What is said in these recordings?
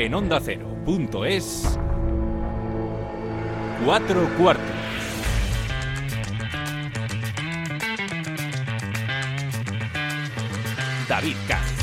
En onda es Cuatro cuartos. David Katz.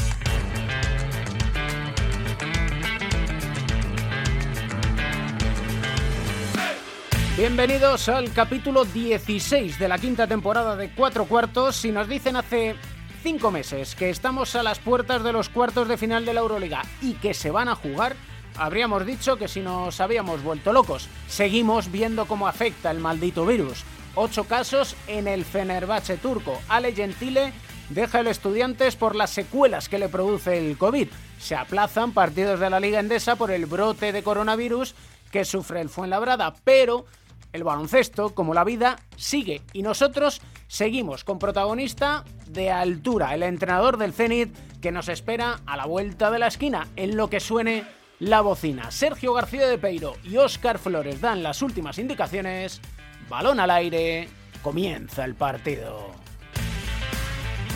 Bienvenidos al capítulo 16 de la quinta temporada de Cuatro Cuartos. Si nos dicen hace cinco meses que estamos a las puertas de los cuartos de final de la Euroliga y que se van a jugar, habríamos dicho que si nos habíamos vuelto locos. Seguimos viendo cómo afecta el maldito virus. Ocho casos en el Fenerbahce turco. Ale Gentile deja el Estudiantes por las secuelas que le produce el COVID. Se aplazan partidos de la Liga Endesa por el brote de coronavirus que sufre el Fuenlabrada, pero el baloncesto, como la vida, sigue y nosotros seguimos con protagonista de altura, el entrenador del Zenit que nos espera a la vuelta de la esquina en lo que suene la bocina. Sergio García de Peiro y Óscar Flores dan las últimas indicaciones. Balón al aire, comienza el partido.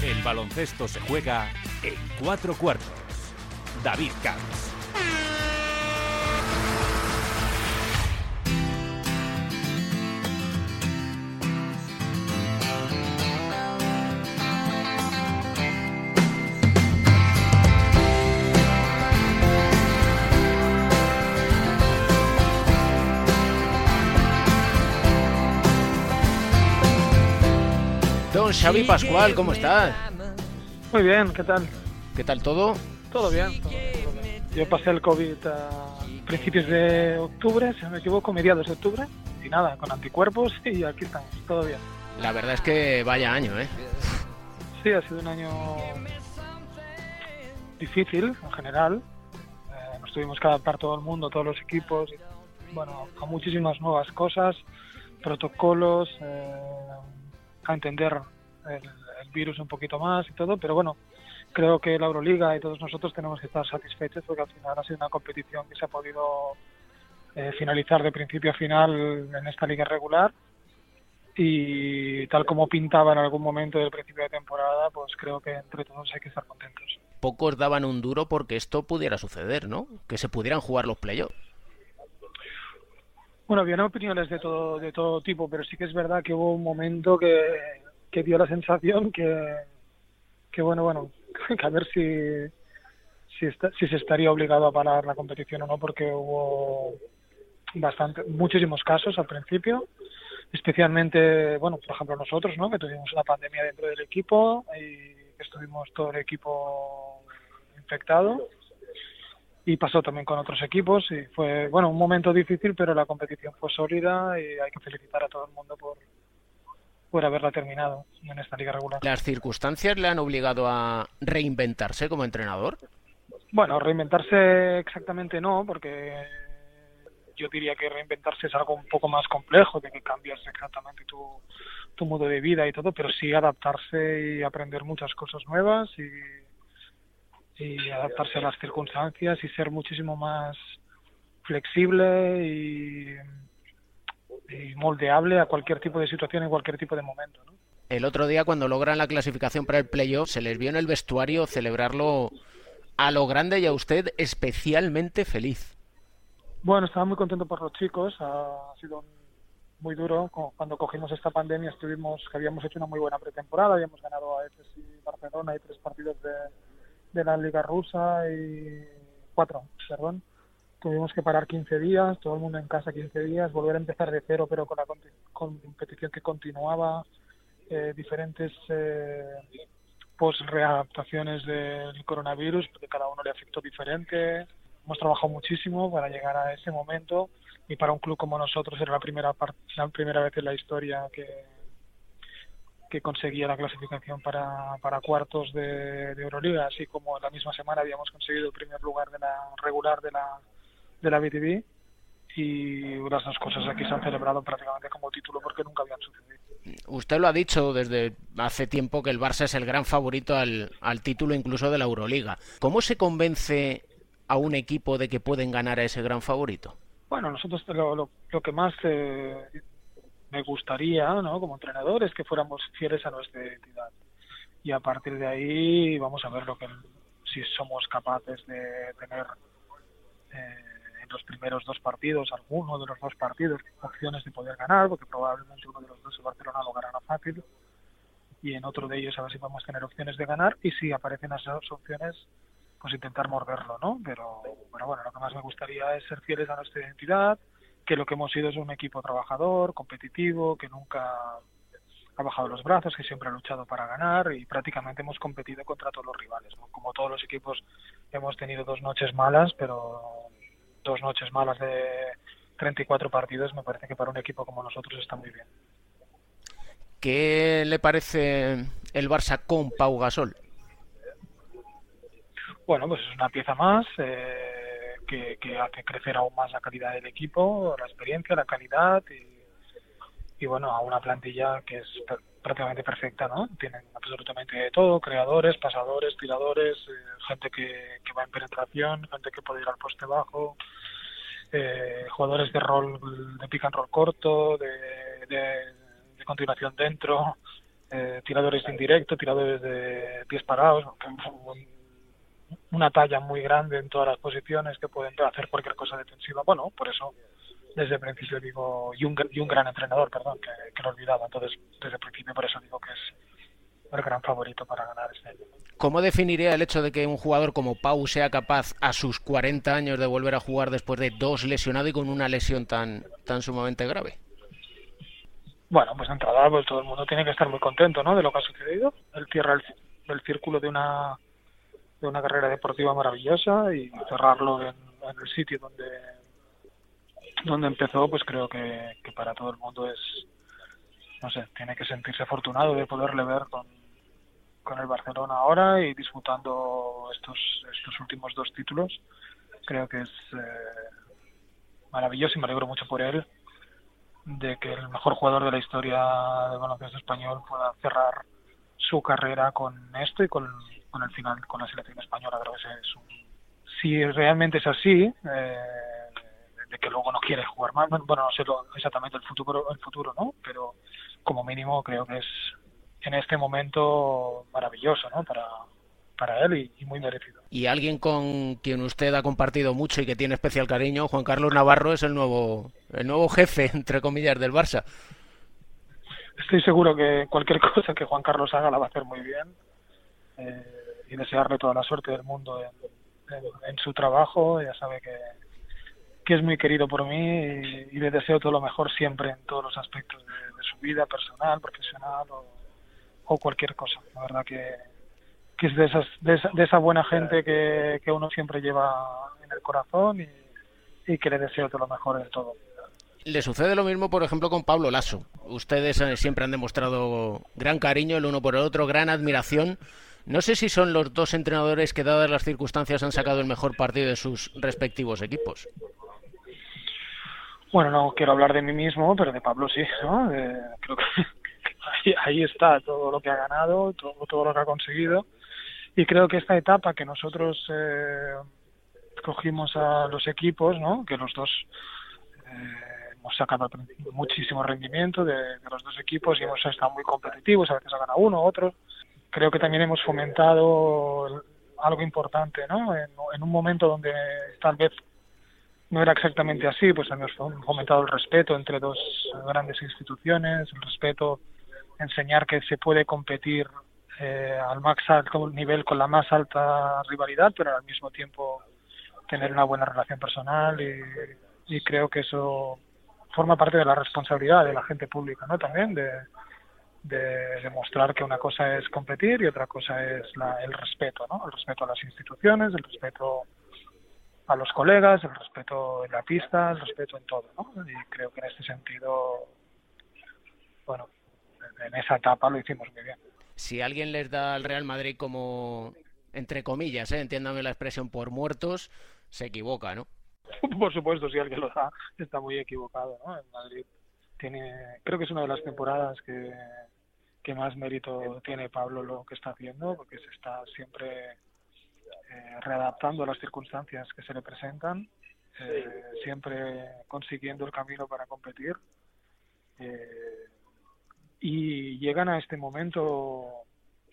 El baloncesto se juega en cuatro cuartos. David Camps. Xavi Pascual, ¿cómo estás? Muy bien, ¿qué tal? ¿Qué tal todo? Todo bien, Yo pasé el COVID a principios de octubre, si no me equivoco, mediados de octubre, y nada, con anticuerpos y aquí estamos, todo bien. La verdad es que vaya año, ¿eh? Sí, ha sido un año difícil en general. Eh, nos tuvimos que adaptar todo el mundo, todos los equipos, bueno, a muchísimas nuevas cosas, protocolos, eh, a entender el, virus un poquito más y todo, pero bueno, creo que la Euroliga y todos nosotros tenemos que estar satisfechos porque al final ha sido una competición que se ha podido eh, finalizar de principio a final en esta liga regular y tal como pintaba en algún momento del principio de temporada, pues creo que entre todos hay que estar contentos. Pocos daban un duro porque esto pudiera suceder, ¿no? Que se pudieran jugar los playoffs. Bueno, había opiniones de todo, de todo tipo, pero sí que es verdad que hubo un momento que, que dio la sensación que, que bueno, bueno, que a ver si, si, si se estaría obligado a parar la competición o no, porque hubo bastante, muchísimos casos al principio, especialmente, bueno, por ejemplo nosotros, ¿no? Que tuvimos una pandemia dentro del equipo y estuvimos todo el equipo infectado y pasó también con otros equipos y fue, bueno, un momento difícil, pero la competición fue sólida y hay que felicitar a todo el mundo por, por haberla terminado en esta liga regular. ¿Las circunstancias le han obligado a reinventarse como entrenador? Bueno, reinventarse exactamente no, porque yo diría que reinventarse es algo un poco más complejo, de que cambias exactamente tu, tu modo de vida y todo, pero sí adaptarse y aprender muchas cosas nuevas y, y adaptarse a las circunstancias y ser muchísimo más flexible y y moldeable a cualquier tipo de situación en cualquier tipo de momento. El otro día cuando logran la clasificación para el playoff se les vio en el vestuario celebrarlo a lo grande y a usted especialmente feliz. Bueno, estaba muy contento por los chicos, ha sido muy duro. Cuando cogimos esta pandemia estuvimos, que habíamos hecho una muy buena pretemporada, habíamos ganado a EFES y Barcelona y tres partidos de, de la Liga Rusa y cuatro, perdón tuvimos que parar 15 días, todo el mundo en casa 15 días, volver a empezar de cero, pero con la competición que continuaba, eh, diferentes eh, post-readaptaciones del coronavirus, porque cada uno le afectó diferente. Hemos trabajado muchísimo para llegar a ese momento y para un club como nosotros era la primera, la primera vez en la historia que, que conseguía la clasificación para, para cuartos de, de Euroliga, así como en la misma semana habíamos conseguido el primer lugar de la regular de la de la BTV y las dos cosas aquí se han celebrado prácticamente como título porque nunca habían sucedido. Usted lo ha dicho desde hace tiempo que el Barça es el gran favorito al, al título incluso de la Euroliga. ¿Cómo se convence a un equipo de que pueden ganar a ese gran favorito? Bueno, nosotros lo, lo, que más eh, me gustaría ¿no? como entrenador es que fuéramos fieles a nuestra identidad. Y a partir de ahí vamos a ver lo que si somos capaces de tener eh, los primeros dos partidos, alguno de los dos partidos, opciones de poder ganar, porque probablemente uno de los dos, el Barcelona, lo ganará fácil, y en otro de ellos a ver si a tener opciones de ganar, y si aparecen esas opciones, pues intentar morderlo, ¿no? Pero, pero bueno, lo que más me gustaría es ser fieles a nuestra identidad, que lo que hemos sido es un equipo trabajador, competitivo, que nunca ha bajado los brazos, que siempre ha luchado para ganar y prácticamente hemos competido contra todos los rivales. Como todos los equipos hemos tenido dos noches malas, pero dos noches malas de 34 partidos me parece que para un equipo como nosotros está muy bien. ¿Qué le parece el Barça con Pau Gasol? Bueno, pues es una pieza más. Eh, que, hace crecer aún más la calidad del equipo, la experiencia, la calidad y, bueno, a una plantilla que es prácticamente perfecta, ¿no? Tienen absolutamente de todo, creadores, pasadores, tiradores, eh, gente que, va en penetración, gente que puede ir al poste bajo, eh, jugadores de rol, de pick and roll corto, de, continuación dentro, eh, tiradores de indirecto, tiradores de pies parados, una talla muy grande en todas las posiciones que pueden hacer cualquier cosa defensiva. Bueno, por eso desde el principio digo, y un, y un gran entrenador, perdón, que, que lo olvidaba. Entonces, desde el principio por eso digo que es el gran favorito para ganar este año. ¿Cómo definiría el hecho de que un jugador como Pau sea capaz a sus 40 años de volver a jugar después de dos lesionados y con una lesión tan, tan sumamente grave? Bueno, pues de entrada pues todo el mundo tiene que estar muy contento ¿no? de lo que ha sucedido. Él cierra el, el círculo de una de una carrera deportiva maravillosa y cerrarlo en, el sitio donde donde empezó pues creo que, para todo el mundo es no sé tiene que sentirse afortunado de poderle ver con, con el Barcelona ahora y disputando estos estos últimos dos títulos creo que es eh, maravilloso y me alegro mucho por él de que el mejor jugador de la historia del baloncesto español pueda cerrar su carrera con esto y con con el final con la selección española. Si realmente es así, eh, de que luego no quiere jugar más, bueno, no sé exactamente el futuro, el futuro, ¿no? Pero como mínimo creo que es en este momento maravilloso, ¿no? Para, para él y, muy merecido. Y alguien con quien usted ha compartido mucho y que tiene especial cariño, Juan Carlos Navarro, es el nuevo, el nuevo jefe, entre comillas, del Barça. Estoy seguro que cualquier cosa que Juan Carlos haga la va a hacer muy bien. Eh, y desearle toda la suerte del mundo en, su trabajo. Ya sabe que, que, es muy querido por mí y, le deseo todo lo mejor siempre en todos los aspectos de, su vida personal, profesional o, cualquier cosa. La verdad que, que es de, esas, de, esa, buena gente que, que uno siempre lleva en el corazón y, y que le deseo todo lo mejor en todo. Le sucede lo mismo, por ejemplo, con Pablo Lasso. Ustedes eh, siempre han demostrado gran cariño el uno por el otro, gran admiración. No sé si son los dos entrenadores que, dadas las circunstancias, han sacado el mejor partido de sus respectivos equipos. Bueno, no quiero hablar de mí mismo, pero de Pablo sí, ¿no? creo que ahí, está todo lo que ha ganado, todo, todo lo que ha conseguido. Y creo que esta etapa que nosotros eh, cogimos a los equipos, ¿no? Que los dos eh, hemos sacado muchísimo rendimiento de, los dos equipos y hemos estado muy competitivos, a veces ha ganado uno, otro creo que también hemos fomentado algo importante, ¿no? En, un momento donde tal vez no era exactamente así, pues hemos fomentado el respeto entre dos grandes instituciones, el respeto, enseñar que se puede competir eh, al más alto nivel con la más alta rivalidad, pero al mismo tiempo tener una buena relación personal y, y creo que eso forma parte de la responsabilidad de la gente pública, ¿no? También de, de demostrar que una cosa es competir y otra cosa es el respeto, ¿no? El respeto a las instituciones, el respeto a los colegas, el respeto en la pista, el respeto en todo, ¿no? Y creo que en este sentido, bueno, en esa etapa lo hicimos muy bien. Si alguien les da al Real Madrid como, entre comillas, ¿eh? entiéndame la expresión, por muertos, se equivoca, ¿no? por supuesto, si alguien lo da, está muy equivocado, ¿no? En Madrid tiene, creo que es una de las temporadas que que más mérito tiene Pablo lo que está haciendo, porque se está siempre eh, readaptando a las circunstancias que se le presentan, eh, siempre consiguiendo el camino para competir. Eh, y llegan a este momento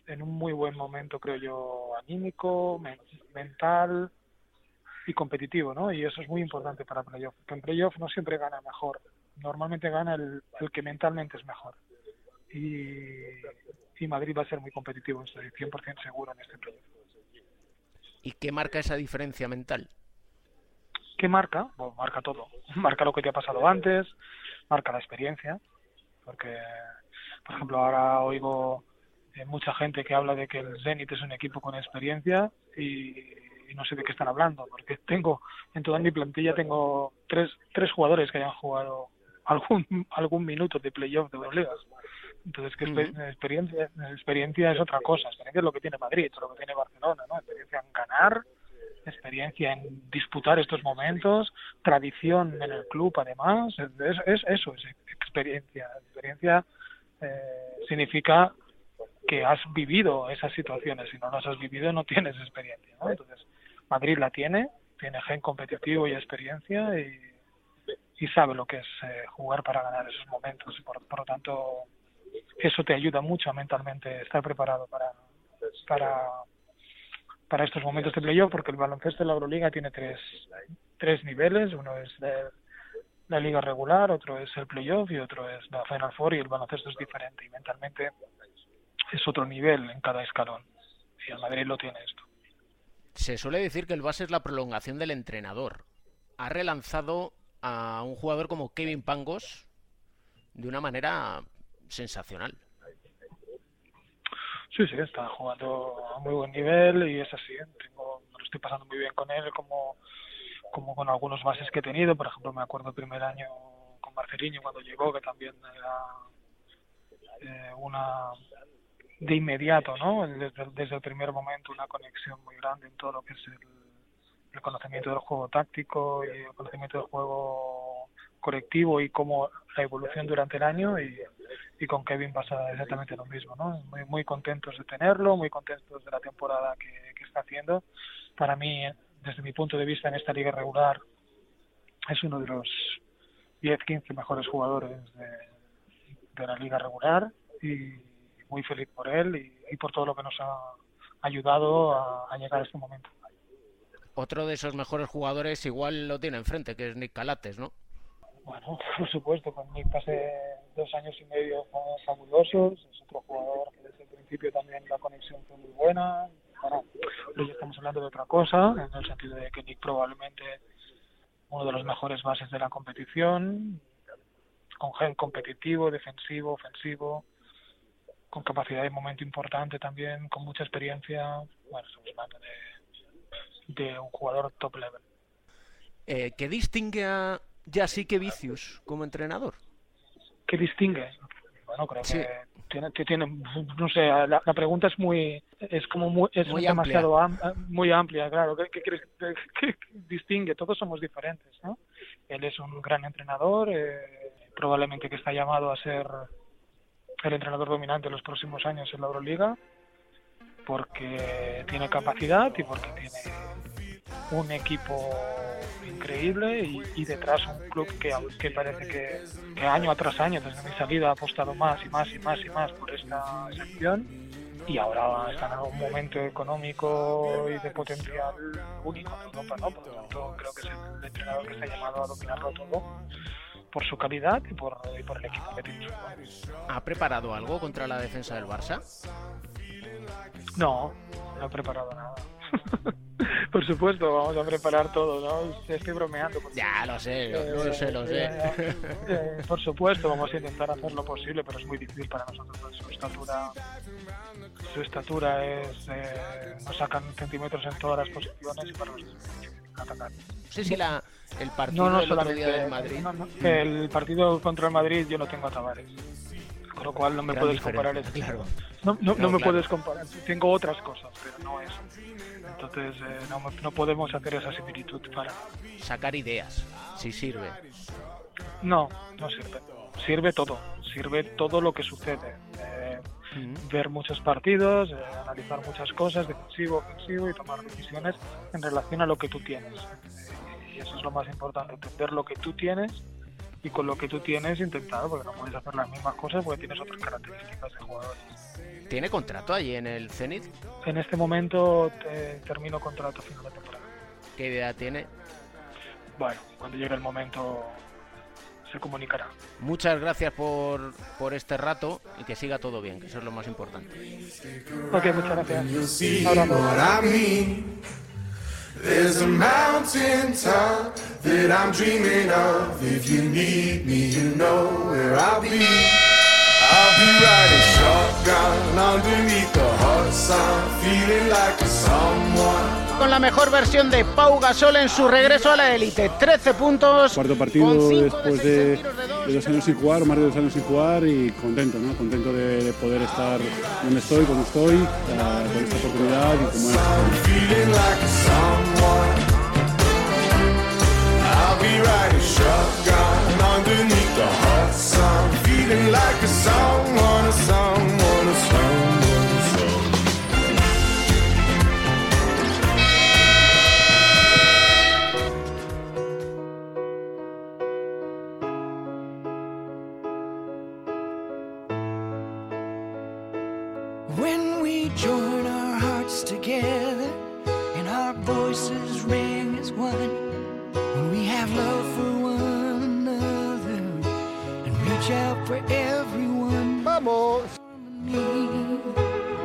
en un muy buen momento, creo yo, anímico, mental, y competitivo, ¿no? Y eso es muy importante para playoff. En playoff no siempre gana mejor, normalmente gana el, el que mentalmente es mejor. Y, y Madrid va a ser muy competitivo, estoy 100% seguro en este playoff. ¿Y qué marca esa diferencia mental? ¿Qué marca? Bueno, marca todo. Marca lo que te ha pasado antes, marca la experiencia, porque, por ejemplo, ahora oigo eh, mucha gente que habla de que el Zenit es un equipo con experiencia y, no sé de qué están hablando, porque tengo, en toda mi plantilla tengo tres, tres jugadores que hayan jugado algún algún minuto de playoff de Euroligas. Entonces, que exper experiencia, experiencia es otra cosa. Experiencia es lo que tiene Madrid, es lo que tiene Barcelona, ¿no? Experiencia en ganar, experiencia en disputar estos momentos, tradición en el club, además. Es, es eso, es experiencia. Experiencia eh, significa que has vivido esas situaciones. Si no las has vivido, no tienes experiencia, ¿no? Entonces, Madrid la tiene, tiene gen competitivo y experiencia y, y sabe lo que es eh, jugar para ganar esos momentos. Y por, por lo tanto, eso te ayuda mucho mentalmente estar preparado para para estos momentos de playoff porque el baloncesto de la Euroliga tiene tres tres niveles. Uno es la liga regular otro es el playoff y otro es la final four y el baloncesto es diferente. Y mentalmente es otro nivel en cada escalón. Y el Madrid lo tiene esto. Se suele decir que el base es la prolongación del entrenador. Ha relanzado a un jugador como Kevin Pangos de una manera sensacional. Sí, sí, está jugando a muy buen nivel y es así. Tengo, me lo estoy pasando muy bien con él, como, como con algunos bases que he tenido. Por ejemplo, me acuerdo el primer año con Marceliño cuando llegó, que también era eh, una de inmediato, ¿no? Desde, desde, el primer momento una conexión muy grande en todo lo que es el, el conocimiento del juego táctico y el conocimiento del juego colectivo y cómo la evolución durante el año y, y con Kevin pasa exactamente lo mismo, ¿no? Muy, muy contentos de tenerlo, muy contentos de la temporada que, que está haciendo. Para mí, desde mi punto de vista en esta liga regular, es uno de los 10, 15 mejores jugadores de, de la liga regular y muy feliz por él y, y por todo lo que nos ha ayudado a, a llegar a este momento. Otro de esos mejores jugadores igual lo tiene enfrente, que es Nick Calates, ¿no? Bueno, por supuesto, con Nick pasé dos años y medio fabulosos, es otro jugador que desde el principio también la conexión fue muy buena. Ahora, hoy estamos hablando de otra cosa, en el sentido de que Nick probablemente uno de los mejores bases de la competición, con gen competitivo, defensivo, ofensivo, con capacidad de momento importante también, con mucha experiencia. Bueno, estamos hablando de, de un jugador top level. Eh, ¿Qué distingue a Jasique Vicius como entrenador? ¿Qué distingue? Bueno, creo sí. que tiene, que tiene, no sé, la, la, pregunta es muy, es como muy, es muy demasiado amplia. Am, muy amplia, claro. ¿Qué, qué, qué, qué, distingue? Todos somos diferentes, ¿no? Él es un gran entrenador, eh, probablemente que está llamado a ser el entrenador dominante en los próximos años en la Euroliga, porque tiene capacidad y porque tiene un equipo increíble y, y, detrás un club que, que parece que, que, año tras año desde mi salida ha apostado más y más y más y más por esta sección y ahora están en un momento económico y de potencial único en Europa, ¿no? Por lo tanto, creo que es el entrenador que está llamado a dominarlo todo por su calidad y por, y por el equipo que tiene. ¿Ha preparado algo contra la defensa del Barça? No, no ha preparado nada. por supuesto, vamos a preparar todo, ¿no? Estoy bromeando. Ya, lo sé, eh, lo sé, lo sé. Eh, eh, por supuesto, vamos a intentar hacer lo posible, pero es muy difícil para nosotros. Su estatura, su estatura es, eh, nos sacan centímetros en todas las posiciones y para nosotros es difícil atacar. No sé si la, el partido no, no, del otro día del Madrid. No, el partido contra el Madrid yo no tengo a Tavares. Con lo cual no me Gran puedes comparar claro. No, no, No, no me claro. puedes comparar. Tengo otras cosas, pero no eso. Entonces eh, no, no podemos hacer esa similitud para. Sacar ideas, si sirve. No, no sirve. Sirve todo. Sirve todo lo que sucede. Eh, ver muchos partidos, eh, analizar muchas cosas, defensivo, ofensivo y tomar decisiones en relación a lo que tú tienes. Y eso es lo más importante, entender lo que tú tienes y con lo que tú tienes intentar, porque no puedes hacer las mismas cosas porque tienes otras características de jugadores. ¿Tiene contrato allí en el Zenit? En este momento te- termino contrato a final de temporada. ¿Qué idea tiene? Bueno, cuando llegue el momento se comunicará. Muchas gracias por, por este rato y que siga todo bien, que eso es lo más importante. Ok, muchas gracias. There's a mountain top that I'm dreaming of. If you need me, you know where I'll be. I'll be riding shotgun underneath the hot sun, feeling like a someone con la mejor versión de Pau Gasol en su regreso a la élite. 13 puntos. Cuarto partido después de, dos años sin jugar, más de dos años sin jugar y contento, ¿no? Contento de, poder estar donde estoy, como estoy, por esta oportunidad y como es. song, feeling like a song, wanna song, wanna song.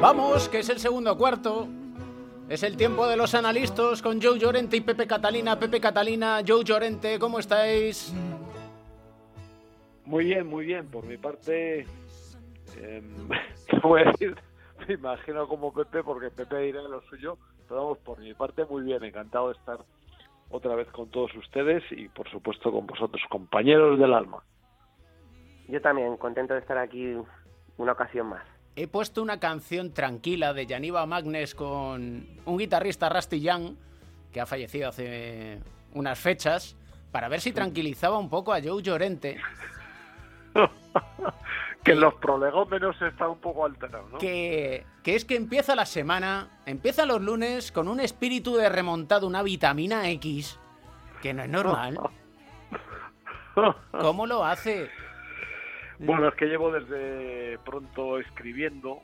Vamos, que es el segundo cuarto. Es el tiempo de los analistas con Joe Llorente y Pepe Catalina. Pepe Catalina, Joe Llorente, ¿cómo estáis? Muy bien, muy bien. Por mi parte, eh, voy a decir? Me imagino como Pepe, porque Pepe dirá lo suyo. Pero vamos, por mi parte, muy bien. Encantado de estar otra vez con todos ustedes y, por supuesto, con vosotros, compañeros del alma. Yo también, contento de estar aquí una ocasión más he puesto una canción tranquila de Janiva Magnes con un guitarrista Rusty Young, que ha fallecido hace unas fechas, para ver si tranquilizaba un poco a Joe Llorente. que los prolegómenos está un poco alterado, ¿no? Que, que, es que empieza la semana, empieza los lunes con un espíritu de remontado, una vitamina X, que no es normal. ¿Cómo lo hace? Bueno, es que llevo desde pronto escribiendo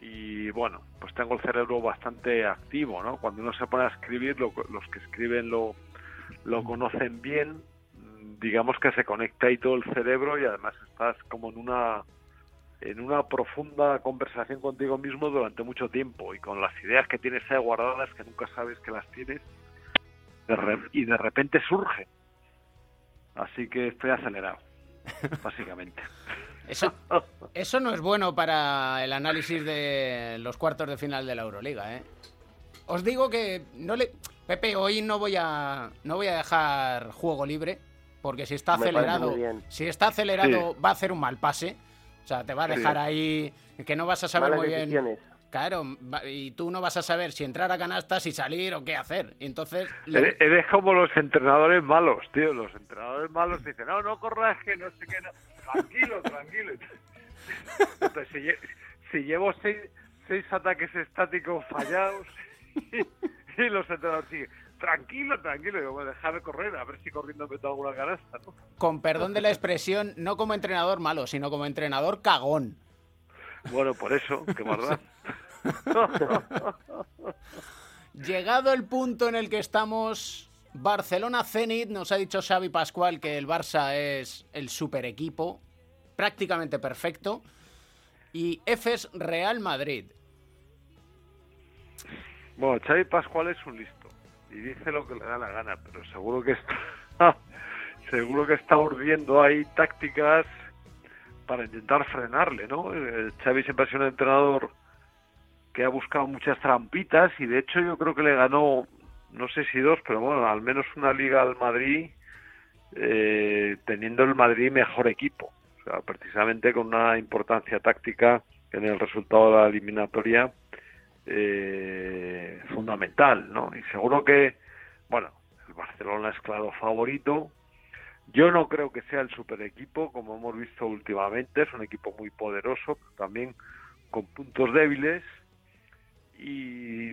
y bueno, pues tengo el cerebro bastante activo, ¿no? Cuando uno se pone a escribir, los que escriben lo, lo conocen bien, digamos que se conecta ahí todo el cerebro y además estás como en una en una profunda conversación contigo mismo durante mucho tiempo y con las ideas que tienes ahí guardadas que nunca sabes que las tienes y de repente surge. Así que estoy acelerado. básicamente. Eso, eso no es bueno para el análisis de los cuartos de final de la Euroliga, ¿eh? Os digo que no le Pepe, hoy no voy a no voy a dejar juego libre porque si está acelerado, si está acelerado va a hacer un mal pase. O sea, te va a dejar ahí que no vas a saber muy bien. Claro, y tú no vas a saber si entrar a canastas, si salir o qué hacer. entonces... Eres, como los entrenadores malos, tío. Los entrenadores malos dicen, no, no corras, que no sé qué. Tranquilo, tranquilo. Entonces, si, llevo seis, seis, ataques estáticos fallados y, los entrenadores siguen, tranquilo, tranquilo, digo, bueno, déjame correr, a ver si corriendo meto alguna canasta, ¿no? Con perdón de la expresión, no como entrenador malo, sino como entrenador cagón. Bueno, por eso, qué maldad. Llegado el punto en el que estamos, Barcelona-Zenit, nos ha dicho Xavi Pascual que el Barça es el super equipo, prácticamente perfecto, y Efes Real Madrid. Bueno, Xavi Pascual es un listo y dice lo que le da la gana, pero seguro que está, seguro que está urdiendo ahí tácticas para intentar frenarle, ¿no? Xavi siempre ha sido un entrenador que ha buscado muchas trampitas y de hecho yo creo que le ganó, no sé si dos, pero bueno, al menos una liga al Madrid, eh, teniendo el Madrid mejor equipo, o sea, precisamente con una importancia táctica en el resultado de la eliminatoria eh, fundamental, ¿no? Y seguro que, bueno, el Barcelona es claro favorito. Yo no creo que sea el super equipo, como hemos visto últimamente, es un equipo muy poderoso, también con puntos débiles y,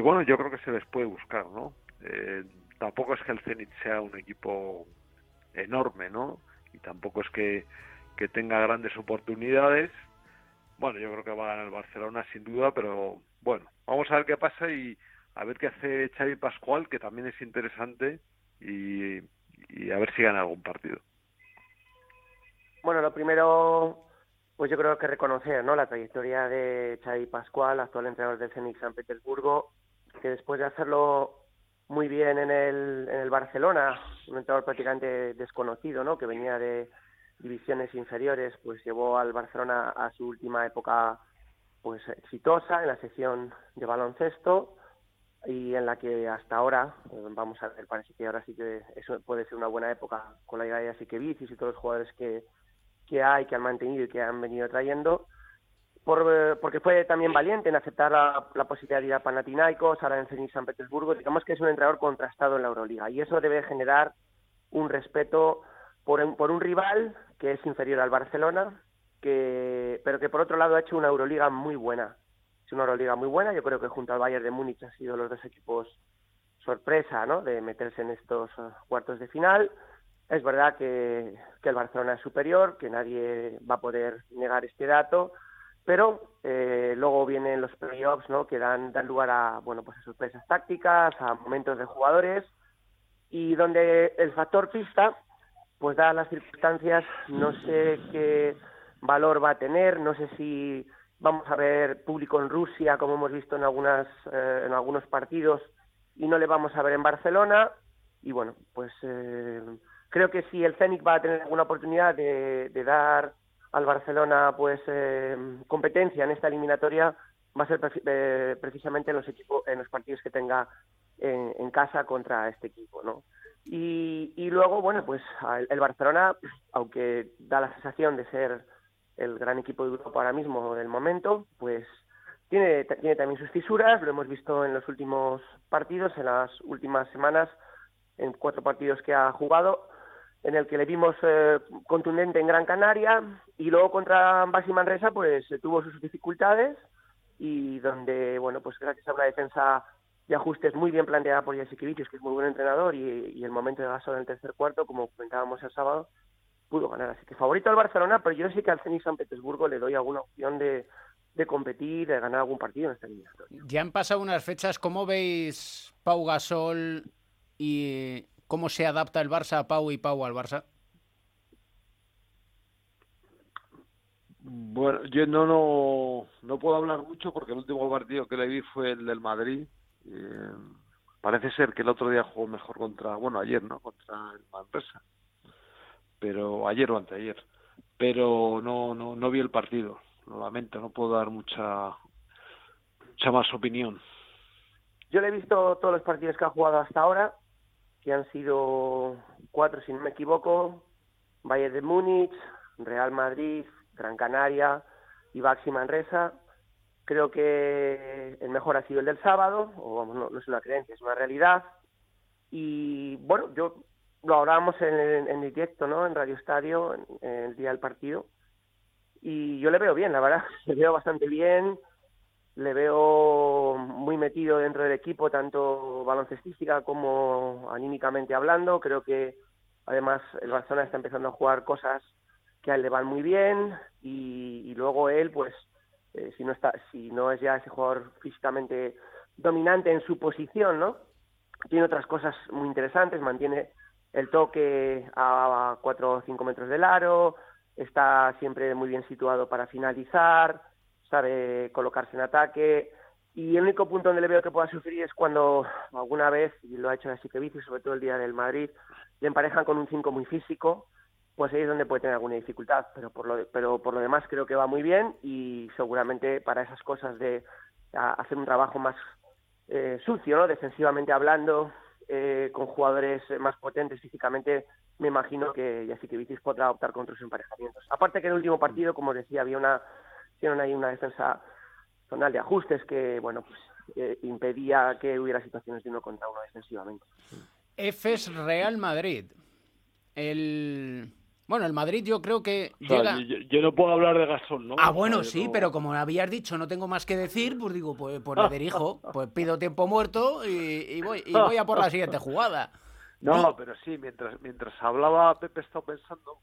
bueno, yo creo que se les puede buscar, ¿no? Eh, tampoco es que el Zenit sea un equipo enorme, ¿no? Y tampoco es que, que tenga grandes oportunidades. Bueno, yo creo que va a ganar el Barcelona sin duda, pero bueno, vamos a ver qué pasa y a ver qué hace Xavi Pascual, que también es interesante, y, y a ver si gana algún partido. Bueno, lo primero, pues yo creo que reconocer ¿no? la trayectoria de Xavi Pascual, actual entrenador del Zenit San Petersburgo, que después de hacerlo muy bien en el, en el Barcelona, un entrenador prácticamente desconocido, ¿no? que venía de divisiones inferiores, pues llevó al Barcelona a su última época pues exitosa en la sección de baloncesto y en la que hasta ahora, eh, vamos a ver, parece que ahora sí que eso puede ser una buena época con la llegada de Asiquevicis y todos los jugadores que, que hay, que han mantenido y que han venido trayendo, por, eh, porque fue también valiente en aceptar la, la posibilidad de ir a Panathinaikos, ahora en Zenit San Petersburgo, digamos que es un entrenador contrastado en la Euroliga y eso debe generar un respeto por un, por un rival que es inferior al Barcelona, que, pero que por otro lado ha hecho una Euroliga muy buena. Es una Euroliga muy buena, yo creo que junto al Bayern de Múnich han sido los dos equipos sorpresa ¿no? de meterse en estos uh, cuartos de final. Es verdad que, el Barcelona es superior, que nadie va a poder negar este dato, pero eh, luego vienen los playoffs ¿no? que dan, dan lugar a, bueno, pues a sorpresas tácticas, a momentos de jugadores, y donde el factor pista pues dadas las circunstancias, no sé qué valor va a tener, no sé si vamos a ver público en Rusia, como hemos visto en, algunas, eh, en algunos partidos, y no le vamos a ver en Barcelona. Y bueno, pues eh, creo que si el Zenit va a tener alguna oportunidad de, dar al Barcelona pues eh, competencia en esta eliminatoria, va a ser eh, precisamente en los equipos, en los partidos que tenga en, casa contra este equipo, ¿no? Y, y luego, bueno, pues el Barcelona, aunque da la sensación de ser el gran equipo de Europa ahora mismo del momento, pues tiene, tiene también sus fisuras, lo hemos visto en los últimos partidos, en las últimas semanas, en cuatro partidos que ha jugado, en el que le vimos eh, contundente en Gran Canaria y luego contra Baxi Manresa pues tuvo sus dificultades y donde, bueno, pues gracias a una defensa de ajustes muy bien planteada por Jasikevicius, que es muy buen entrenador, y, y el momento de gasto en el tercer cuarto, como comentábamos el sábado, pudo ganar. Así que favorito al Barcelona, pero yo sí que al Zenit San Petersburgo le doy alguna opción de, de competir, de ganar algún partido en esta eliminatoria. Ya han pasado unas fechas, ¿cómo veis Pau Gasol y cómo se adapta el Barça a Pau y Pau al Barça? Bueno, yo no, no, no puedo hablar mucho porque el último partido que le vi fue el del Madrid eh, parece ser que el otro día jugó mejor contra, bueno, ayer, ¿no? Contra el Manresa. Pero ayer o anteayer. Pero no, no, no vi el partido. Lo lamento, no puedo dar mucha, mucha más opinión. Yo le he visto todos los partidos que ha jugado hasta ahora, que han sido cuatro, si no me equivoco. Bayern de Múnich, Real Madrid, Gran Canaria y Baxi Manresa Creo que el mejor ha sido el del sábado, o vamos, no, no es una creencia, es una realidad. Y bueno, yo lo hablábamos en, en, directo, ¿no? En Radio Estadio, en, el día del partido. Y yo le veo bien, la verdad, le veo bastante bien, le veo muy metido dentro del equipo, tanto baloncestística como anímicamente hablando. Creo que además el Barcelona está empezando a jugar cosas que a él le van muy bien y, luego él, pues eh, si no está si no es ya ese jugador físicamente dominante en su posición no tiene otras cosas muy interesantes mantiene el toque a 4 o 5 metros del aro está siempre muy bien situado para finalizar sabe colocarse en ataque y el único punto donde le veo que pueda sufrir es cuando alguna vez, y lo ha hecho así que sobre todo el día del Madrid, le emparejan con un 5 muy físico, pues ahí es donde puede tener alguna dificultad, pero por lo, de, pero por lo demás creo que va muy bien y seguramente para esas cosas de hacer un trabajo más eh, sucio, ¿no? defensivamente hablando, eh, con jugadores más potentes físicamente, me imagino que Vicis podrá optar contra sus emparejamientos. Aparte que en el último partido, como decía, había una, hicieron ahí una defensa zonal de ajustes que, bueno, pues eh, impedía que hubiera situaciones de uno contra uno defensivamente. Efes Real Madrid. El bueno, el Madrid yo creo que o sea, llega... yo, yo, no puedo hablar de Gasol, ¿no? Ah, bueno, o sea, sí, no... pero como habías dicho, no tengo más que decir, pues digo, pues, pues le dirijo, pues pido tiempo muerto y, y, voy, y voy a por la siguiente jugada. No, pero sí, mientras mientras hablaba Pepe estaba pensando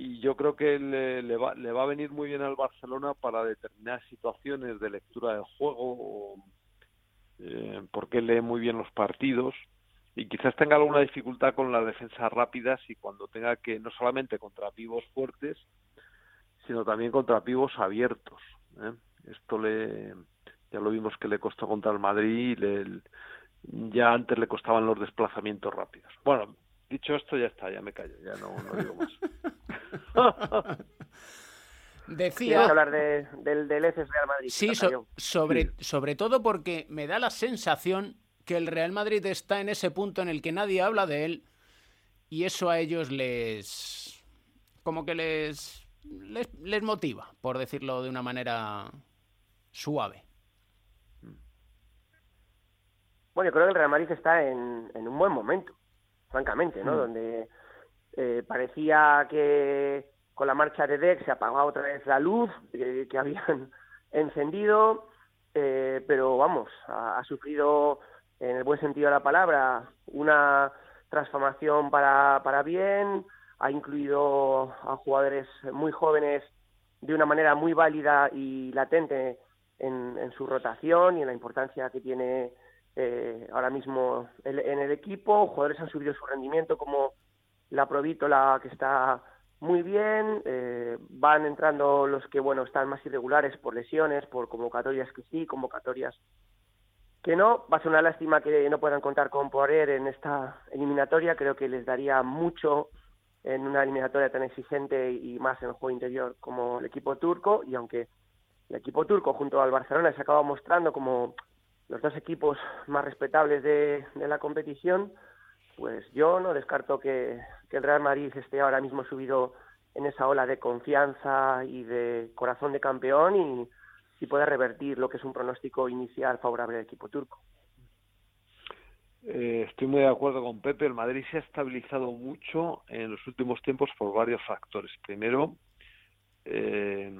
y yo creo que le, le, va, le va a venir muy bien al Barcelona para determinadas situaciones de lectura del juego o, eh, porque lee muy bien los partidos y quizás tenga alguna dificultad con las defensas rápidas y cuando tenga que no solamente contra pivos fuertes, sino también contra pivos abiertos. ¿eh? Esto le ya lo vimos que le costó contra el Madrid, le, ya antes le costaban los desplazamientos rápidos. Bueno, dicho esto ya está, ya me callo, ya no, no digo más. Decía. hablar de, del, del Real Madrid? Sí, sobre, sobre todo porque me da la sensación que el Real Madrid está en ese punto en el que nadie habla de él y eso a ellos les. como que les. les, les motiva, por decirlo de una manera suave. Bueno, yo creo que el Real Madrid está en, en un buen momento, francamente, ¿no? Mm. Donde eh, parecía que con la marcha de Dex se apagaba otra vez la luz que habían encendido, eh, pero vamos, ha, sufrido en el buen sentido de la palabra una transformación para, para bien, ha incluido a jugadores muy jóvenes de una manera muy válida y latente en, en su rotación y en la importancia que tiene eh, ahora mismo en el equipo. Jugadores han subido su rendimiento como la Provítola que está muy bien, eh, van entrando los que bueno están más irregulares por lesiones, por convocatorias que sí, convocatorias que no. Va a ser una lástima que no puedan contar con Poirier en esta eliminatoria. Creo que les daría mucho en una eliminatoria tan exigente y más en el juego interior como el equipo turco. Y aunque el equipo turco junto al Barcelona se acaba mostrando como los dos equipos más respetables de, la competición, pues yo no descarto que, el Real Madrid esté ahora mismo subido en esa ola de confianza y de corazón de campeón y, y pueda revertir lo que es un pronóstico inicial favorable al equipo turco. Eh, estoy muy de acuerdo con Pepe. El Madrid se ha estabilizado mucho en los últimos tiempos por varios factores. Primero, eh,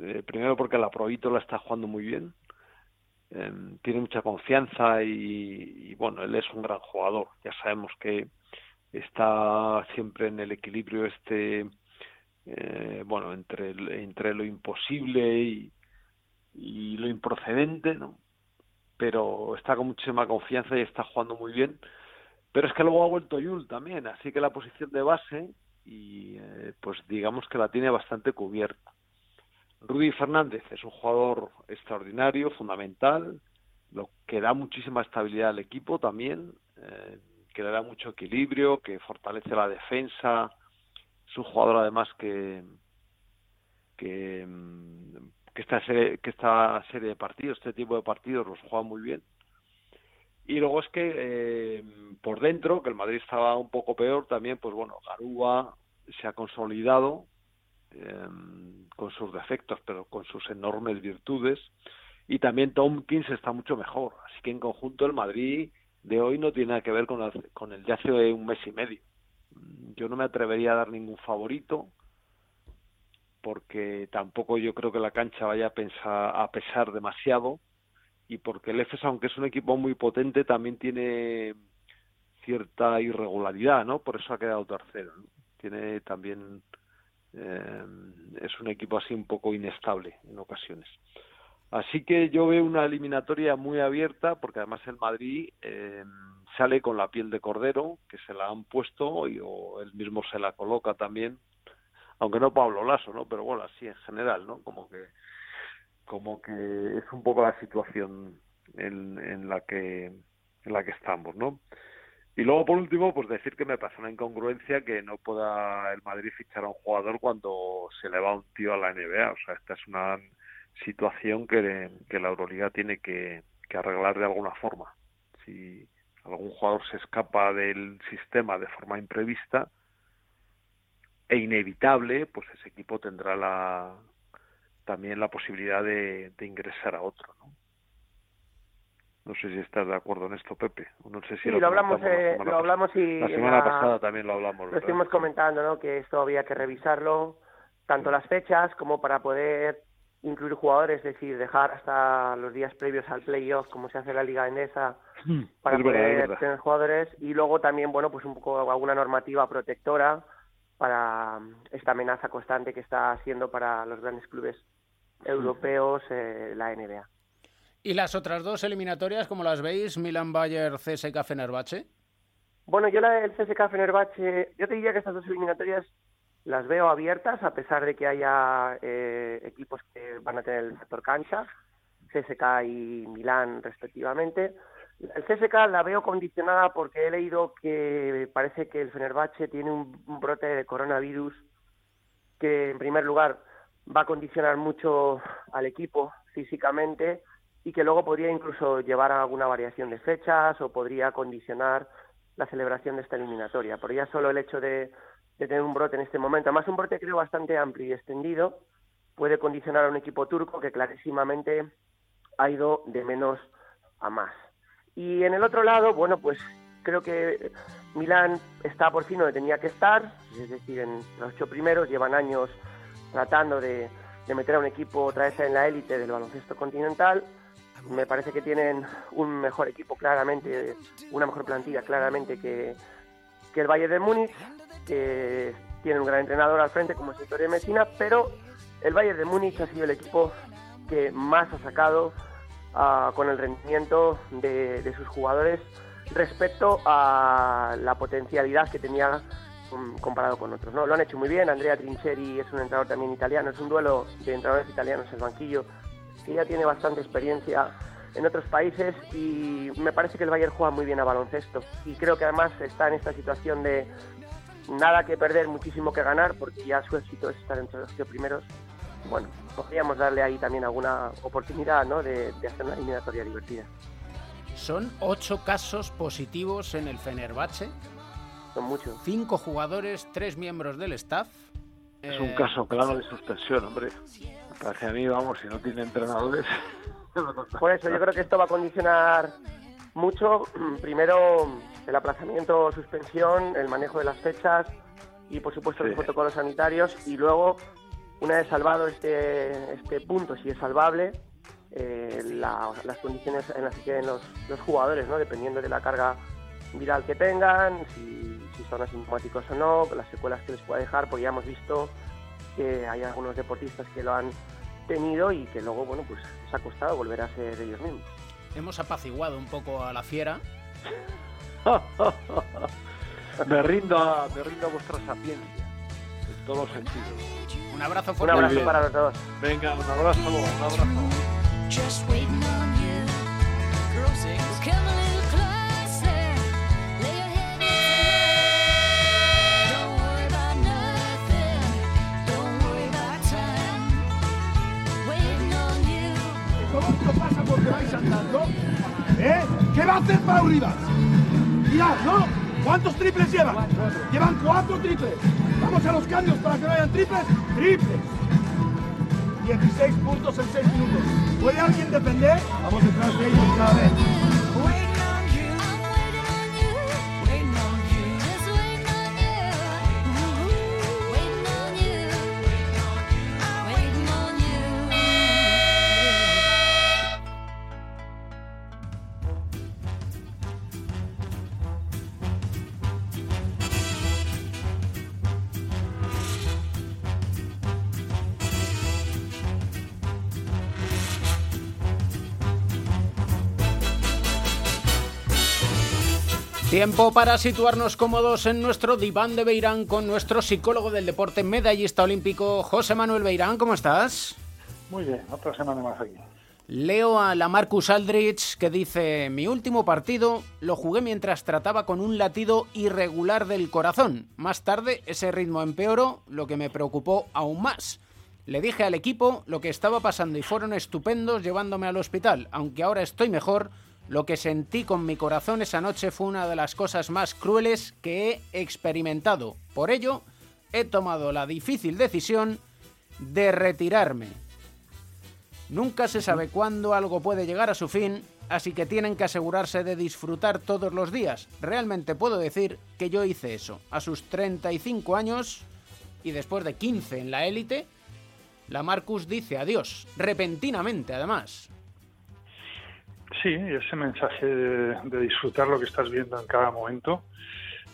eh, primero porque la la está jugando muy bien. Em, tiene mucha confianza y, bueno, él es un gran jugador. Ya sabemos que está siempre en el equilibrio este, eh, bueno, entre, entre lo imposible y, lo improcedente, ¿no? Pero está con muchísima confianza y está jugando muy bien. Pero es que luego ha vuelto Yul también, así que la posición de base y eh, pues digamos que la tiene bastante cubierta. Rudy Fernández es un jugador extraordinario, fundamental, lo que da muchísima estabilidad al equipo también, eh, que le da mucho equilibrio, que fortalece la defensa. Es un jugador además que que, mm, que esta serie, que esta serie de partidos, este tipo de partidos los juega muy bien. Y luego es que eh, por dentro, que el Madrid estaba un poco peor, también, pues bueno, Garúa se ha consolidado Em, con sus defectos, pero con sus enormes virtudes. Y también Tomkins está mucho mejor. Así que en conjunto el Madrid de hoy no tiene nada que ver con con el de hace un mes y medio. Yo no me atrevería a dar ningún favorito porque tampoco yo creo que la cancha vaya a pesar demasiado y porque el EFES, aunque es un equipo muy potente, también tiene cierta irregularidad, ¿no? Por eso ha quedado tercero. Tiene también eh, es un equipo así un poco inestable en ocasiones. Así que yo veo una eliminatoria muy abierta, porque además el Madrid eh, sale con la piel de cordero, que se la han puesto, y, o él mismo se la coloca también, aunque no Pablo Lasso, ¿no? Pero bueno, así en general, ¿no? Como que, como que es un poco la situación en, en la que en la que estamos, ¿no? Y luego, por último, pues decir que me pasa una incongruencia que no pueda el Madrid fichar a un jugador cuando se le va un tío a la NBA. O sea, esta es una situación que, que la Euroliga tiene que, arreglar de alguna forma. Si algún jugador se escapa del sistema de forma imprevista e inevitable, pues ese equipo tendrá la, también la posibilidad de, de ingresar a otro, ¿no? No sé si estás de acuerdo en esto, Pepe. No sé si sí, lo, hablamos, eh, lo hablamos y la semana pasada también lo hablamos. Lo estuvimos comentando, ¿no? Que esto había que revisarlo, tanto las fechas como para poder incluir jugadores, es decir, dejar hasta los días previos al playoff, como se hace en la Liga Endesa, hmm, para poder tener jugadores y luego también, bueno, pues un poco alguna normativa protectora para esta amenaza constante que está haciendo para los grandes clubes europeos eh, la NBA. ¿Y las otras dos eliminatorias, como las veis, Milan Bayer, CSK Fenerbahce? Bueno, yo la del CSK Fenerbahce, yo te diría que estas dos eliminatorias las veo abiertas, a pesar de que haya eh, equipos que van a tener el factor cancha, CSK y Milán respectivamente. El CSK la veo condicionada porque he leído que parece que el Fenerbahce tiene un, un brote de coronavirus que, en primer lugar, va a condicionar mucho al equipo físicamente y que luego podría incluso llevar a alguna variación de fechas o podría condicionar la celebración de esta eliminatoria. Por ya solo el hecho de, de tener un brote en este momento, además un brote creo bastante amplio y extendido, puede condicionar a un equipo turco que clarísimamente ha ido de menos a más. Y en el otro lado, bueno, pues creo que Milán está por fin donde tenía que estar, es decir, en los ocho primeros, llevan años tratando de, de meter a un equipo otra vez en la élite del baloncesto continental. Me parece que tienen un mejor equipo claramente, una mejor plantilla claramente que, que el Bayern de Múnich, que tiene un gran entrenador al frente como es Vittorio Messina, pero el Bayern de Múnich ha sido el equipo que más ha sacado uh, con el rendimiento de, de, sus jugadores respecto a la potencialidad que tenía comparado con otros. ¿no? Lo han hecho muy bien, Andrea Trincheri es un entrenador también italiano, es un duelo de entrenadores italianos el banquillo que ya tiene bastante experiencia en otros países y me parece que el Bayern juega muy bien a baloncesto y creo que además está en esta situación de nada que perder, muchísimo que ganar porque ya su éxito es estar entre los primeros. Bueno, podríamos darle ahí también alguna oportunidad ¿no? de, de hacer una eliminatoria divertida. Son ocho casos positivos en el Fenerbahce. Son muchos. Cinco jugadores, tres miembros del staff. Es eh... un caso claro de suspensión, hombre. Me parece a mí, vamos, si no tiene entrenadores. Por eso yo creo que esto va a condicionar mucho. Primero, el aplazamiento o suspensión, el manejo de las fechas y, por supuesto, sí. los protocolos sanitarios. Y luego, una vez salvado este, este punto, si es salvable, eh, la, las condiciones en las que queden los, los, jugadores, ¿no? dependiendo de la carga viral que tengan, si, si, son asintomáticos o no, las secuelas que les pueda dejar, porque ya hemos visto que hay algunos deportistas que lo han tenido y que luego, bueno, pues les ha costado volver a ser ellos mismos. Hemos apaciguado un poco a la fiera. me, rindo a, me rindo a vuestra sapiencia, en todos los sentidos. Un abrazo fuerte. Un abrazo para todos. Venga, un abrazo, un abrazo. Vais andando? ¿Eh? ¿Qué va a hacer Pau Rivas? Mirad, ¿no? ¿Cuántos triples llevan? Llevan cuatro triples. Vamos a los cambios para que no hayan triples. Triples. 16 puntos en 6 minutos. ¿Puede alguien defender? Vamos detrás de ellos cada vez. Tiempo para situarnos cómodos en nuestro diván de Beirán con nuestro psicólogo del deporte, medallista olímpico, José Manuel Beirán. ¿Cómo estás? Muy bien, otra semana más aquí. Leo a la Marcus Aldrich que dice, mi último partido lo jugué mientras trataba con un latido irregular del corazón. Más tarde ese ritmo empeoró, lo que me preocupó aún más. Le dije al equipo lo que estaba pasando y fueron estupendos llevándome al hospital. Aunque ahora estoy mejor, lo que sentí con mi corazón esa noche fue una de las cosas más crueles que he experimentado. Por ello, he tomado la difícil decisión de retirarme. Nunca se sabe cuándo algo puede llegar a su fin, así que tienen que asegurarse de disfrutar todos los días. Realmente puedo decir que yo hice eso. A sus 35 años y después de 15 en la élite, la Marcus dice adiós, repentinamente además. Sí, ese mensaje de, de, disfrutar lo que estás viendo en cada momento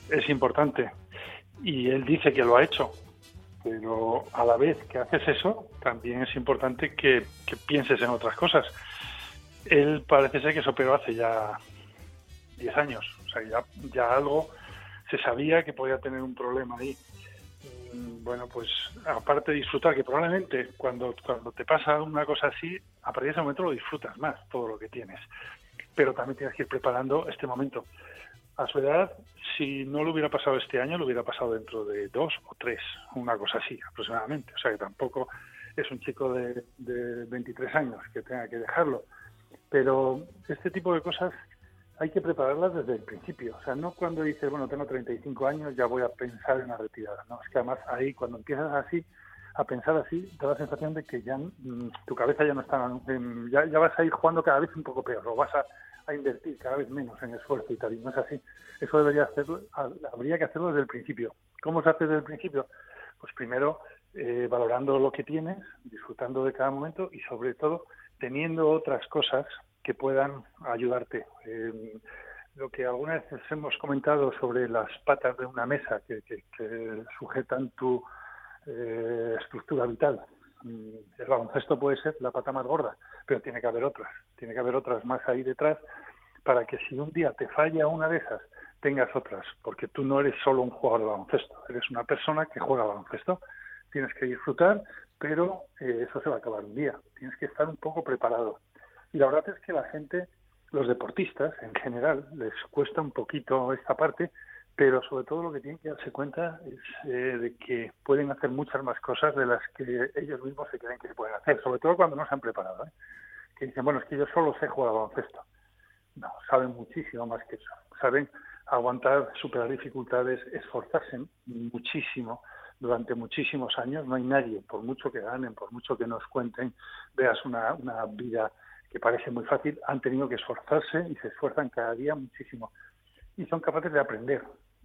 es importante. Y él dice que lo ha hecho, pero a la vez que haces eso, también es importante que, pienses en otras cosas. Él parece ser que se operó hace ya 10 años, o sea, ya, ya algo se sabía que podía tener un problema ahí. Mm, Bueno, pues aparte de disfrutar, que probablemente cuando, cuando te pasa una cosa así, a partir de ese momento lo disfrutas más, todo lo que tienes. Pero también tienes que ir preparando este momento. A su edad, si no lo hubiera pasado este año, lo hubiera pasado dentro de dos o tres, una cosa así aproximadamente. O sea que tampoco es un chico de, de 23 años que tenga que dejarlo. Pero este tipo de cosas hay que prepararlas desde el principio. O sea, no cuando dices, bueno, tengo 35 años, ya voy a pensar en la retirada. No, es que además ahí, cuando empiezas así, a pensar así, da la sensación de que ya mm, tu cabeza ya no está, ya, vas a ir jugando cada vez un poco peor, o vas a, invertir cada vez menos en esfuerzo y tal, y no es así. Eso debería hacerlo, ha- habría que hacerlo desde el principio. ¿Cómo se hace desde el principio? Pues primero eh, valorando lo que tienes, disfrutando de cada momento y sobre todo teniendo otras cosas que puedan ayudarte. Eh, lo que algunas veces hemos comentado sobre las patas de una mesa que- que sujetan tu eh, estructura vital. Mm, El baloncesto puede ser la pata más gorda, pero tiene que haber otras. Tiene que haber otras más ahí detrás para que si un día te falla una de esas, tengas otras, porque tú no eres solo un jugador de baloncesto, eres una persona que juega baloncesto. Tienes que disfrutar, pero eh, eso se va a acabar un día. Tienes que estar un poco preparado. Y la verdad es que la gente, los deportistas en general, les cuesta un poquito esta parte, pero sobre todo lo que tienen que darse cuenta es eh, de que pueden hacer muchas más cosas de las que ellos mismos se creen que se pueden hacer, sobre todo cuando no se han preparado. ¿eh? Que dicen, bueno, es que yo solo sé jugar al baloncesto. No, saben muchísimo más que eso. Saben aguantar, superar dificultades, esforzarse muchísimo durante muchísimos años. No hay nadie, por mucho que ganen, por mucho que nos cuenten, veas una, una vida que parece muy fácil, han tenido que esforzarse y se esfuerzan cada día muchísimo. Y son capaces de aprender.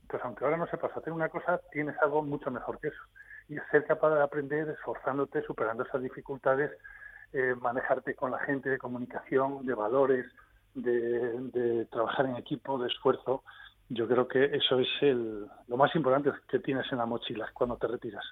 Pues aunque ahora no sepas hacer una cosa, tienes algo mucho mejor que eso. Y ser capaz de aprender esforzándote, superando esas dificultades, eh, manejarte con la gente, de comunicación, de valores, de, trabajar en equipo, de esfuerzo. Yo creo que eso es el, lo más importante que tienes en la mochila cuando te retiras.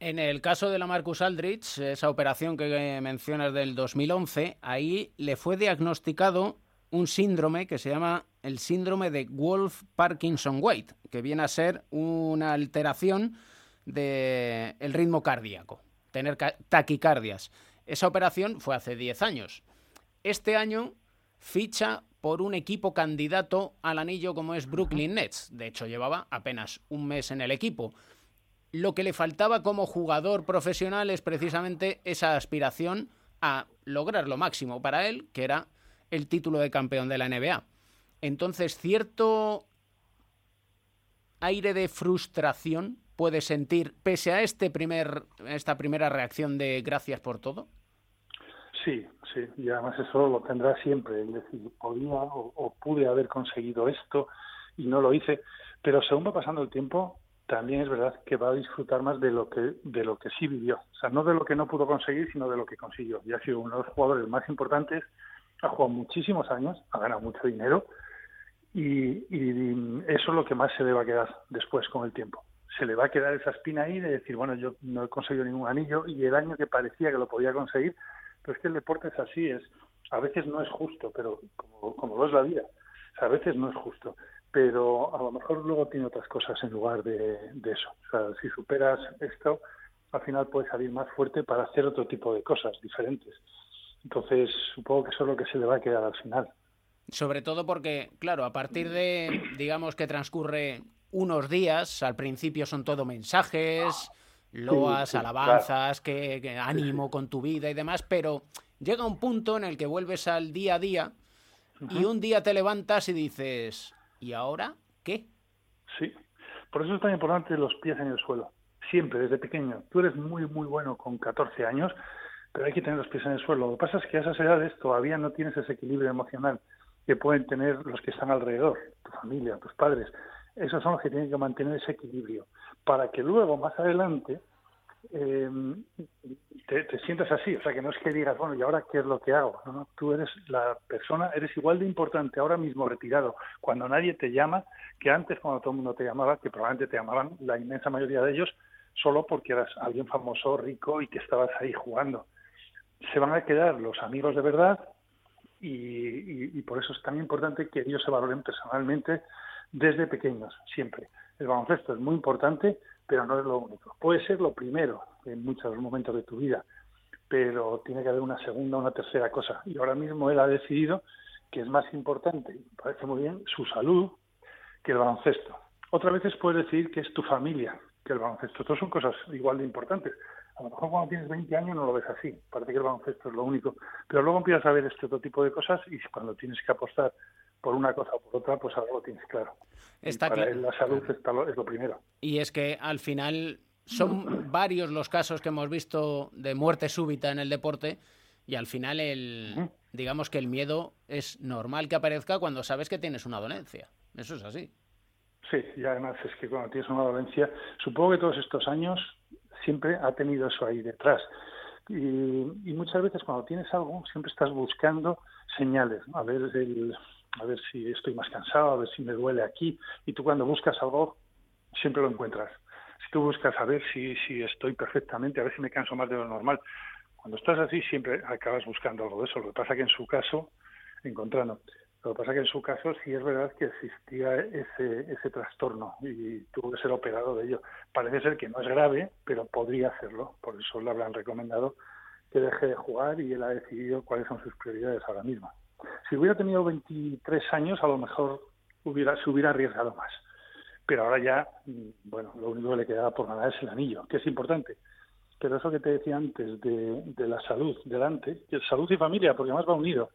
En el caso de la Marcus Aldrich, esa operación que mencionas del 2011, ahí le fue diagnosticado un síndrome que se llama el síndrome de Wolf Parkinson White, que viene a ser una alteración del el ritmo cardíaco, tener ca- taquicardias. Esa operación fue hace 10 años. Este año ficha por un equipo candidato al anillo como es Brooklyn Nets. De hecho, llevaba apenas un mes en el equipo. Lo que le faltaba como jugador profesional es precisamente esa aspiración a lograr lo máximo para él, que era el título de campeón de la NBA. Entonces, cierto aire de frustración puede sentir pese a este primer, esta primera reacción de gracias por todo. Sí, sí, y además eso lo tendrá siempre, es decir, podía o, pude haber conseguido esto y no lo hice, pero según va pasando el tiempo, también es verdad que va a disfrutar más de lo que de lo que sí vivió, o sea, no de lo que no pudo conseguir, sino de lo que consiguió. Y ha sido uno de los jugadores más importantes, ha jugado muchísimos años, ha ganado mucho dinero y, y eso es lo que más se le va a quedar después con el tiempo. Se le va a quedar esa espina ahí de decir, bueno, yo no he conseguido ningún anillo y el año que parecía que lo podía conseguir, pero es que el deporte es así, es a veces no es justo, pero como, lo es la vida, a veces no es justo, pero a lo mejor luego tiene otras cosas en lugar de, de eso. O sea, si superas esto, al final puedes salir más fuerte para hacer otro tipo de cosas diferentes. Entonces, supongo que eso es lo que se le va a quedar al final. Sobre todo porque, claro, a partir de, digamos que transcurre unos días, al principio son todo mensajes, loas, sí, alabanzas, que, que ánimo con tu vida y demás, pero llega un punto en el que vuelves al día a día y un día te levantas y dices, ¿y ahora qué? Sí, por eso es tan importante los pies en el suelo. Siempre, desde pequeño. Tú eres muy, muy bueno con 14 años, pero hay que tener los pies en el suelo. Lo que pasa es que a esas edades todavía no tienes ese equilibrio emocional que pueden tener los que están alrededor, tu familia, tus padres. Esos son los que tienen que mantener ese equilibrio para que luego, más adelante, te, te, sientas así. O sea, que no es que digas, bueno, ¿y ahora qué es lo que hago? No, no, tú eres la persona, eres igual de importante ahora mismo retirado, cuando nadie te llama, que antes cuando todo el mundo te llamaba, que probablemente te llamaban la inmensa mayoría de ellos solo porque eras alguien famoso, rico y que estabas ahí jugando. Se van a quedar los amigos de verdad y, por eso es tan importante que ellos se valoren personalmente desde pequeños, siempre. El baloncesto es muy importante, pero no es lo único. Puede ser lo primero en muchos momentos de tu vida, pero tiene que haber una segunda una tercera cosa. Y ahora mismo él ha decidido que es más importante, parece muy bien, su salud que el baloncesto. Otras veces puedes decir que es tu familia, que el baloncesto. Todas son cosas igual de importantes. A lo mejor cuando tienes 20 años no lo ves así, parece que el baloncesto es lo único. Pero luego empiezas a ver este otro tipo de cosas y cuando tienes que apostar por una cosa o por otra, pues ahora lo tienes claro. Está para él la salud es lo primero. Y es que al final son varios los casos que hemos visto de muerte súbita en el deporte y al final el digamos que el miedo es normal que aparezca cuando sabes que tienes una dolencia. Eso es así. Sí, y además es que cuando tienes una dolencia, supongo que todos estos años siempre ha tenido eso ahí detrás. Y, muchas veces cuando tienes algo, siempre estás buscando señales, a ver a ver si estoy más cansado, a ver si me duele aquí. Y tú cuando buscas algo, siempre lo encuentras. Si tú buscas a ver si, si estoy perfectamente, a ver si me canso más de lo normal. Cuando estás así, siempre acabas buscando algo de eso. Lo que pasa que en su caso, encontrando. Lo que pasa que en su caso sí es verdad que existía ese, ese trastorno y tuvo que ser operado de ello. Parece ser que no es grave, pero podría hacerlo. Por eso le habrán recomendado que deje de jugar y él ha decidido cuáles son sus prioridades ahora mismo. Si hubiera tenido 23 años, a lo mejor hubiera, se hubiera arriesgado más. Pero ahora ya, mm, bueno, lo único que le quedaba por ganar es el anillo, que es importante. Pero eso que te decía antes de, de la salud delante, salud y familia, porque además va unido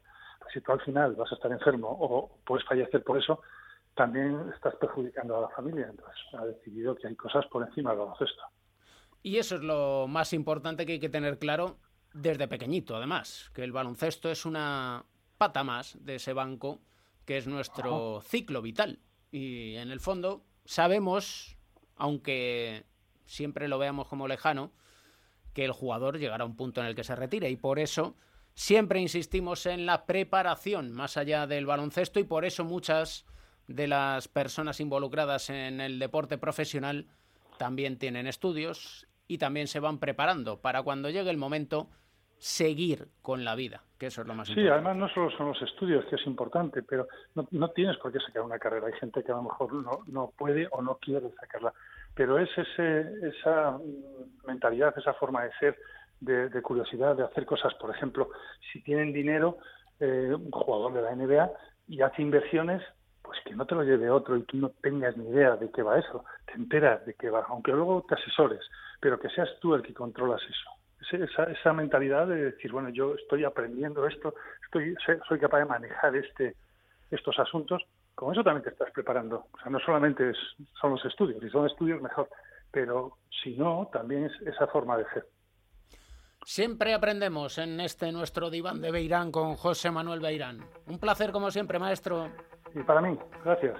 si tú al final vas a estar enfermo o puedes fallecer por eso, también estás perjudicando a la familia. Entonces ha decidido que hay cosas por encima del baloncesto. Y eso es lo más importante que hay que tener claro desde pequeñito, además, que el baloncesto es una pata más de ese banco que es nuestro ciclo vital. Y en el fondo sabemos, aunque siempre lo veamos como lejano, que el jugador llegará a un punto en el que se retire y por eso Siempre insistimos en la preparación más allá del baloncesto y por eso muchas de las personas involucradas en el deporte profesional también tienen estudios y también se van preparando para cuando llegue el momento seguir con la vida, que eso es lo más importante. Sí, además no solo son los estudios, que es importante, pero no, tienes por qué sacar una carrera. Hay gente que a lo mejor no, no puede o no quiere sacarla, pero es ese, esa mentalidad, esa forma de ser de, curiosidad, de hacer cosas. Por ejemplo, si tienen dinero, eh, un jugador de la NBA y hace inversiones, pues que no te lo lleve otro y tú no tengas ni idea de qué va eso. Te enteras de qué va, aunque luego te asesores, pero que seas tú el que controlas eso. Esa, esa mentalidad de decir, bueno, yo estoy aprendiendo esto, estoy, soy capaz de manejar este, estos asuntos, con eso también te estás preparando. O sea, no solamente es, son los estudios, si son estudios mejor, pero si no, también es esa forma de ser. Siempre aprendemos en este nuestro diván de Beirán con José Manuel Beirán. Un placer como siempre, maestro. Y para mí, gracias.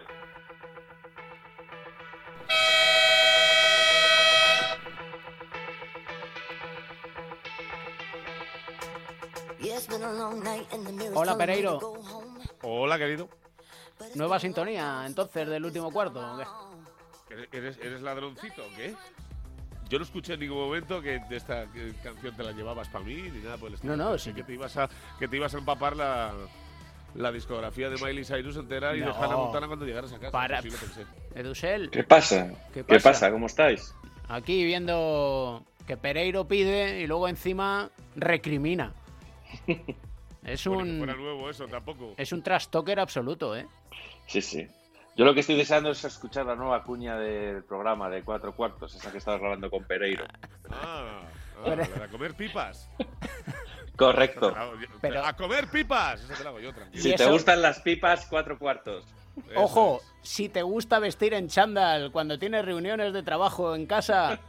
Hola, Pereiro. Hola, querido. Nueva sintonía, entonces, del último cuarto. ¿Eres, ¿Eres ladroncito o qué? Yo no escuché en ningún momento que de esta canción te la llevabas para mí ni nada por el estilo. No, no, sí. Que te ibas a, que te ibas a empapar la, la discografía de Miley Cyrus entera y de Hannah Montana cuando llegaras a casa. Para. Sí, pensé. Edusel. ¿Qué pasa? ¿Qué pasa? ¿Cómo estáis? Aquí viendo que Pereiro pide y luego encima recrimina. Es un. fuera nuevo eso, tampoco. Es un trastoker absoluto, ¿eh? Sí, sí. Yo lo que estoy deseando es escuchar la nueva cuña del programa de cuatro cuartos, esa que estabas grabando con Pereiro. Ah, ah a comer pipas. Correcto. a comer pipas. Eso te lo hago yo, tranquilo. Si, te gustan las pipas, cuatro cuartos. Ojo, si te gusta vestir en chándal cuando tienes reuniones de trabajo en casa,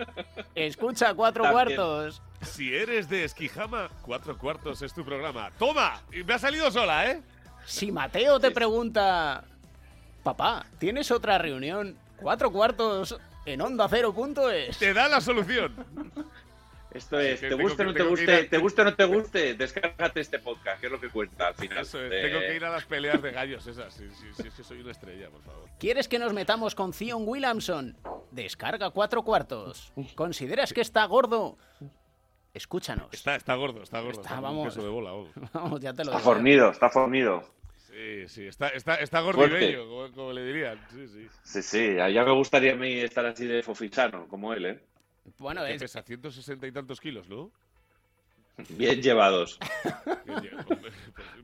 escucha cuatro cuartos. Si eres de Esquijama, cuatro cuartos es tu programa. ¡Toma! Y me ha salido sola, ¿eh? Si Mateo te pregunta, Papá, ¿tienes otra reunión? Cuatro cuartos en onda cero punto es. Te da la solución. Esto es, te guste o no te guste, te guste o no te guste, descárgate este podcast, que es lo que cuenta al final. Tengo que ir a las peleas de gallos esas, si, es que soy una estrella, por favor. ¿Quieres que nos metamos con Zion Williamson? Descarga cuatro cuartos. ¿Consideras que está gordo? escúchanos. Está, está gordo, está gordo. Está, Está, como un vamos. de bola, vamos. Vamos, ya te lo Está digo. fornido, está fornido. Sí, sí, está, está, está gordibello, como, como le dirían. Sí, sí. Sí, sí, ya me gustaría a mí estar así de fofisano, como él, ¿eh? Bueno, es, pesa 160 y tantos kilos, ¿no? Bien llevados. Hombre, pues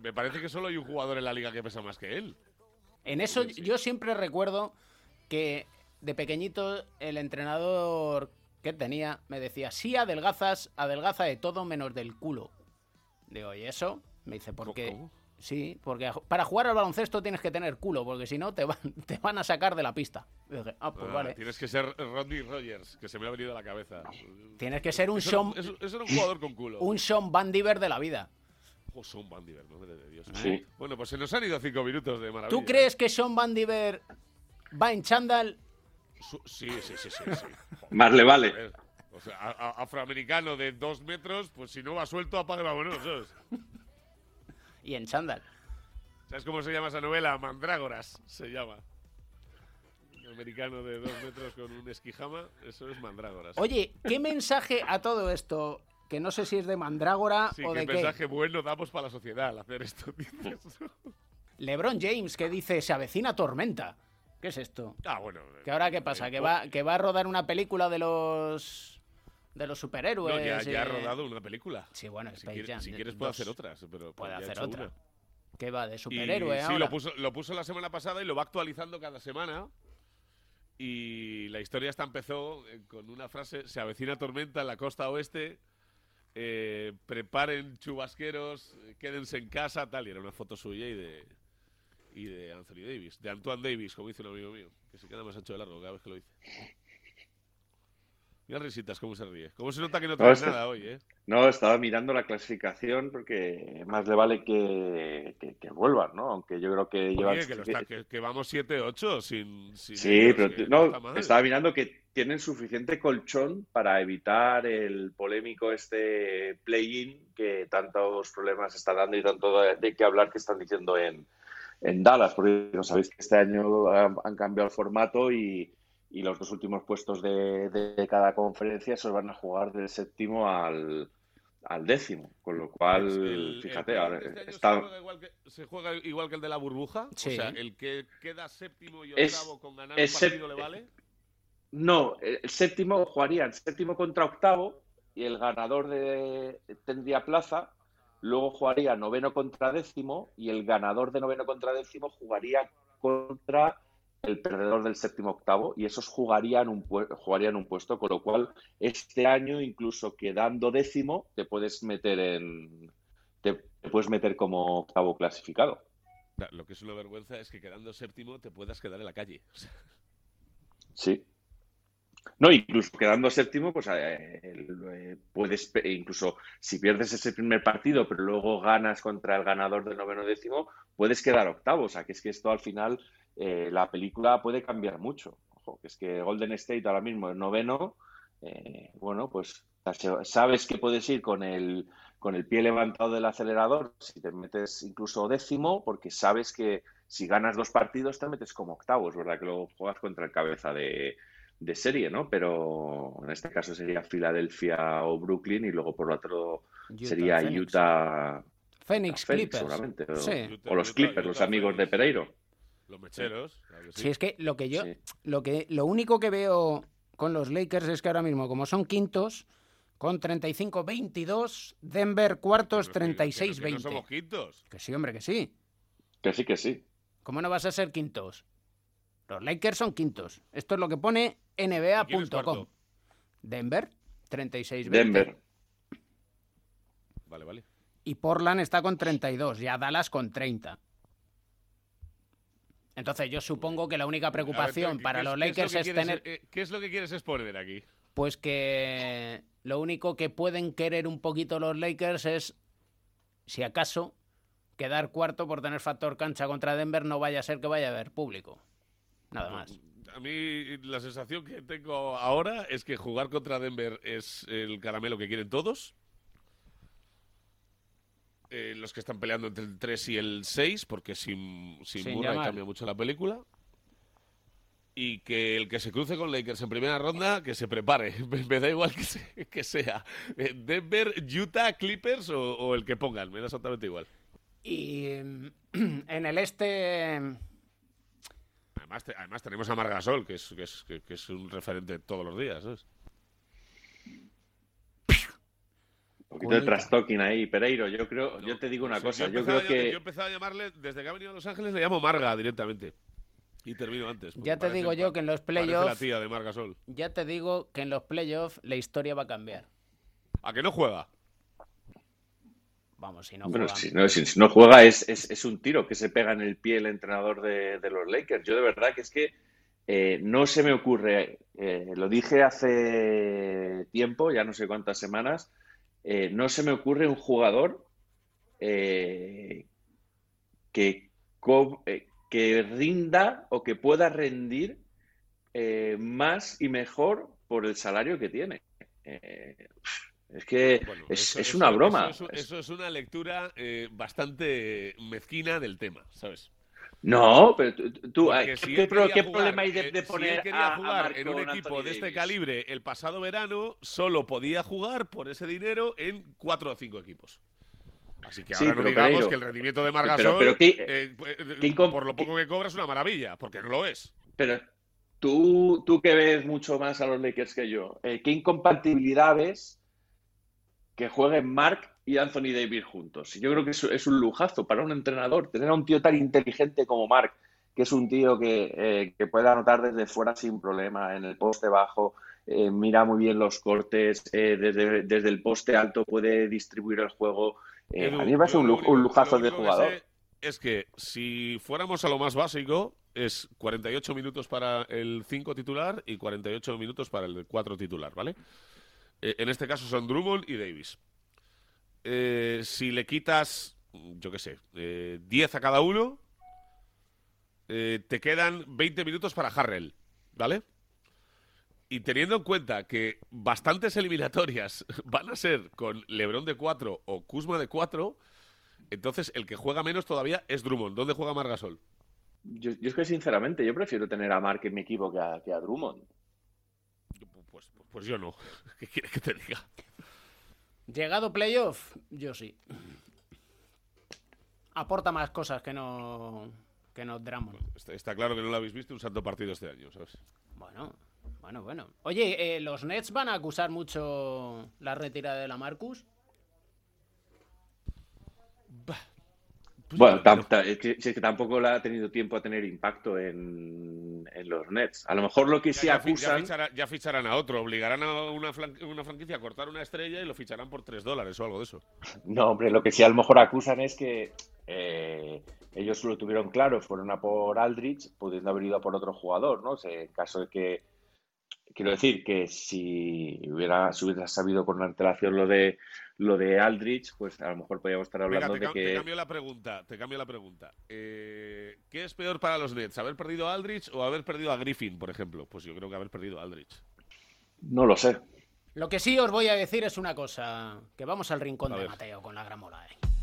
Me parece que solo hay un jugador en la liga que pesa más que él. En eso yo siempre recuerdo que de pequeñito el entrenador que tenía me decía, sí adelgazas, adelgaza de todo menos del culo. Digo, ¿y eso? Me dice, porque... ¿Cómo? Sí, porque para jugar al baloncesto tienes que tener culo, porque si no te van, te van a sacar de la pista. Y dije, ah, pues Ah, vale. Tienes que ser Rodney Rogers, que se me ha venido a la cabeza. Tienes que ser un Eso Sean, era- Eso, eso era un jugador con culo. un Sean Van Diver de la vida. Ojo, son Bandiver, madre de Dios. Sí. Bueno, pues se nos han ido cinco minutos de maravilla. ¿Tú crees que Sean Van Diver va en chándal? Su- Sí, sí, sí, sí. sí. Más le vale. O sea, a- a- afroamericano de dos metros, pues si no va suelto, apague vámonos. Y en chándal. ¿Sabes cómo se llama esa novela? Mandrágoras se llama. Un americano de dos metros con un esquijama, eso es Mandrágoras. Oye, ¿qué mensaje a todo esto? Que no sé si es de Mandrágora sí, o de qué. mensaje bueno damos para la sociedad al hacer esto. dices. LeBron James que dice se avecina tormenta. ¿Qué es esto? ah, bueno. ¿Que ahora qué pasa? ¿Que va, que va a rodar una película de los de los superhéroes? No, ya, ya ha eh? rodado una película. Sí, bueno, Si, Space quiere- Jam, si de- quieres puede hacer otras, pero Puede hacer otra. una. ¿Qué va? De Y superhéroe sí, lo puso, lo puso la semana pasada y lo va actualizando cada semana. Y la historia esta empezó eh, con una frase: Se avecina tormenta en la costa oeste. eh, preparen chubasqueros, quédense en casa, tal. Y era una foto suya y de, y de Anthony Davis, de Antoine Davis, como dice un amigo mío, que se queda más ancho de largo cada vez que lo dice. Mira risitas, cómo se ríe. Cómo se nota que no No, traes este- nada hoy, ¿eh? No, estaba mirando la clasificación porque más le vale que, que, que vuelvan, ¿no? Aunque yo creo que llevan... Que, está- que- vamos 7-8 sin, sin Sí, pero t- no estaba mirando que tienen suficiente colchón para evitar el polémico este play-in que tantos problemas está dando y tanto de, qué hablar que están diciendo en, en Dallas, porque no sabéis que este año han, han cambiado el formato y, y los dos últimos puestos de, de cada conferencia se van a jugar del séptimo al, al décimo, con lo cual, Pues el- fíjate, el- ahora este está... se, juega igual que, se juega igual que el de la burbuja. Sí. O sea, el que queda séptimo y Es- octavo con ganar es un partido le vale. No, el séptimo jugarían séptimo contra octavo y el ganador de, tendría plaza. Luego jugaría noveno contra décimo y el ganador de noveno contra décimo jugaría contra el perdedor del séptimo octavo y esos jugarían un, jugarían un puesto, con lo cual este año incluso quedando décimo te puedes meter en te, te puedes meter como octavo clasificado. Lo que es una vergüenza es que quedando séptimo te puedas quedar en la calle. Sí. No, incluso quedando séptimo, pues eh, eh, puedes, incluso si pierdes ese primer partido, pero luego ganas contra el ganador del noveno décimo, puedes quedar octavo. O sea, que es que esto al final, eh, la película puede cambiar mucho. Ojo, que es que Golden State ahora mismo es noveno, eh, bueno, pues sabes que puedes ir con el, con el pie levantado del acelerador si te metes incluso décimo, porque sabes que si ganas dos partidos te metes como octavo. Es verdad que luego juegas contra el cabeza de, de serie, ¿no? Pero en este caso sería Filadelfia o Brooklyn y luego por otro Utah, sería Phoenix. Utah. Phoenix Phoenix, Clippers. seguramente. O, Sí. o los Utah- Clippers, los amigos de. Pereiro. Los mecheros. claro que sí. Sí, es que lo que yo, Sí. lo que, lo único que veo con los Lakers es que ahora mismo, como son quintos, con 35-22, Denver cuartos Pero que- que- que 36-20. No somos quintos. Que sí, hombre, que sí. Que sí, que sí. ¿Cómo no vas a ser quintos? Los Lakers son quintos. Esto es lo que pone ¿Y quién es nba.com. Denver, 36-20. Denver. Vale, vale. Y Portland está con 32, ya Dallas con 30. Entonces yo supongo que la única ver, preocupación ¿qué- para los lo Lakers es quieres- tener... eh, ¿Qué es lo que quieres exponer aquí? Pues que lo único que pueden querer un poquito los Lakers es, si acaso, quedar cuarto por tener factor cancha contra Denver, no vaya a ser que vaya a haber público. Nada más. A mí la sensación que tengo ahora es que jugar contra Denver es el caramelo que quieren todos. Eh, los que están peleando entre el 3 y el 6, porque sin, sin Sin Murray cambia mucho la película. y que el que se cruce con Lakers en primera ronda, que se prepare. Me, da igual que, que, sea eh, Denver, Utah, Clippers o, el que pongan, me da exactamente igual. Y en el este... Además, además tenemos a Margasol, que es, que es, que es un referente todos los días. ¿sabes? Un poquito de trastoking ahí, Pereiro. Yo creo, yo te digo una cosa. Yo, creo que. Yo he empezado a llamarle, desde que ha venido a Los Ángeles, le llamo Marga directamente. Y termino antes. Ya te digo yo que en los playoffs. la tía de Marga Sol. Ya te digo que en los playoffs la historia va a cambiar. ¿A que no juega? Vamos, si no bueno, juega. Si, no, juega es, es, un tiro que se pega en el pie el entrenador de, de los Lakers. Yo de verdad que es que eh, no se me ocurre, eh, lo dije hace tiempo, ya no sé cuántas semanas, eh, no se me ocurre un jugador que, que rinda o que pueda rendir más y mejor por el salario que tiene. es que es, una broma. Eso, es una lectura bastante mezquina del tema, ¿sabes? No, pero tú, ¿qué, problema hay de, poner si él quería jugar en un equipo de este calibre el pasado verano, solo podía jugar por ese dinero en cuatro o cinco equipos. Así que ahora no digamos que el rendimiento de Margasol, eh, eh, por lo poco que cobra, es una maravilla, porque no lo es. Pero tú, tú que ves mucho más a los Lakers que yo, eh, ¿qué incompatibilidad ves que jueguen Mark y Anthony Davis juntos. Y yo creo que es, un lujazo para un entrenador tener a un tío tan inteligente como Mark, que es un tío que, eh, puede anotar desde fuera sin problema, en el poste bajo, eh, mira muy bien los cortes, eh, desde, el poste alto puede distribuir el juego. a mí me parece un, lujazo de jugador. es que si fuéramos a lo más básico, es 48 minutos para el 5 titular y 48 minutos para el 4 titular, ¿vale? en este caso son Drummond y Davis. Eh, si le quitas, yo qué sé, 10 eh, a cada uno, eh, te quedan 20 minutos para Harrell, ¿vale? Y teniendo en cuenta que bastantes eliminatorias van a ser con Lebron de 4 o Kuzma de 4, entonces el que juega menos todavía es Drummond. ¿Dónde juega Margasol? Yo, yo es que sinceramente yo prefiero tener a Mark en mi equipo que a, que a Drummond. Pues, pues yo no. ¿Qué quieres que te diga? Llegado playoff, yo sí. Aporta más cosas que no que no Drummond. está, claro que no lo habéis visto un santo partido este año, ¿sabes? Bueno, bueno, bueno. Oye, eh, ¿los Nets van a acusar mucho la retirada de la Marcus? Bah, bueno, es, que, tampoco la ha tenido tiempo a tener impacto en, los Nets. A lo mejor lo que se acusan. Ya, ficharán a otro, obligarán a una, franquicia a cortar una estrella y lo ficharán por 3 dólares o algo de eso. No, hombre, lo que sí a lo mejor acusan es que eh, ellos lo tuvieron claro, fueron a por Aldrich, pudiendo haber ido a por otro jugador, ¿no? en caso de que quiero decir que si hubiera, hubiera sabido con antelación lo de lo de Aldrich, pues a lo mejor podríamos estar hablando de que. Te cambio la pregunta, te cambio la pregunta. Eh, ¿Qué es peor para los Nets? ¿Haber perdido a Aldrich o haber perdido a Griffin, por ejemplo? Pues yo creo que haber perdido a Aldrich. No lo sé. Lo que sí os voy a decir es una cosa: que vamos al rincón de Mateo con la gramola. Eh.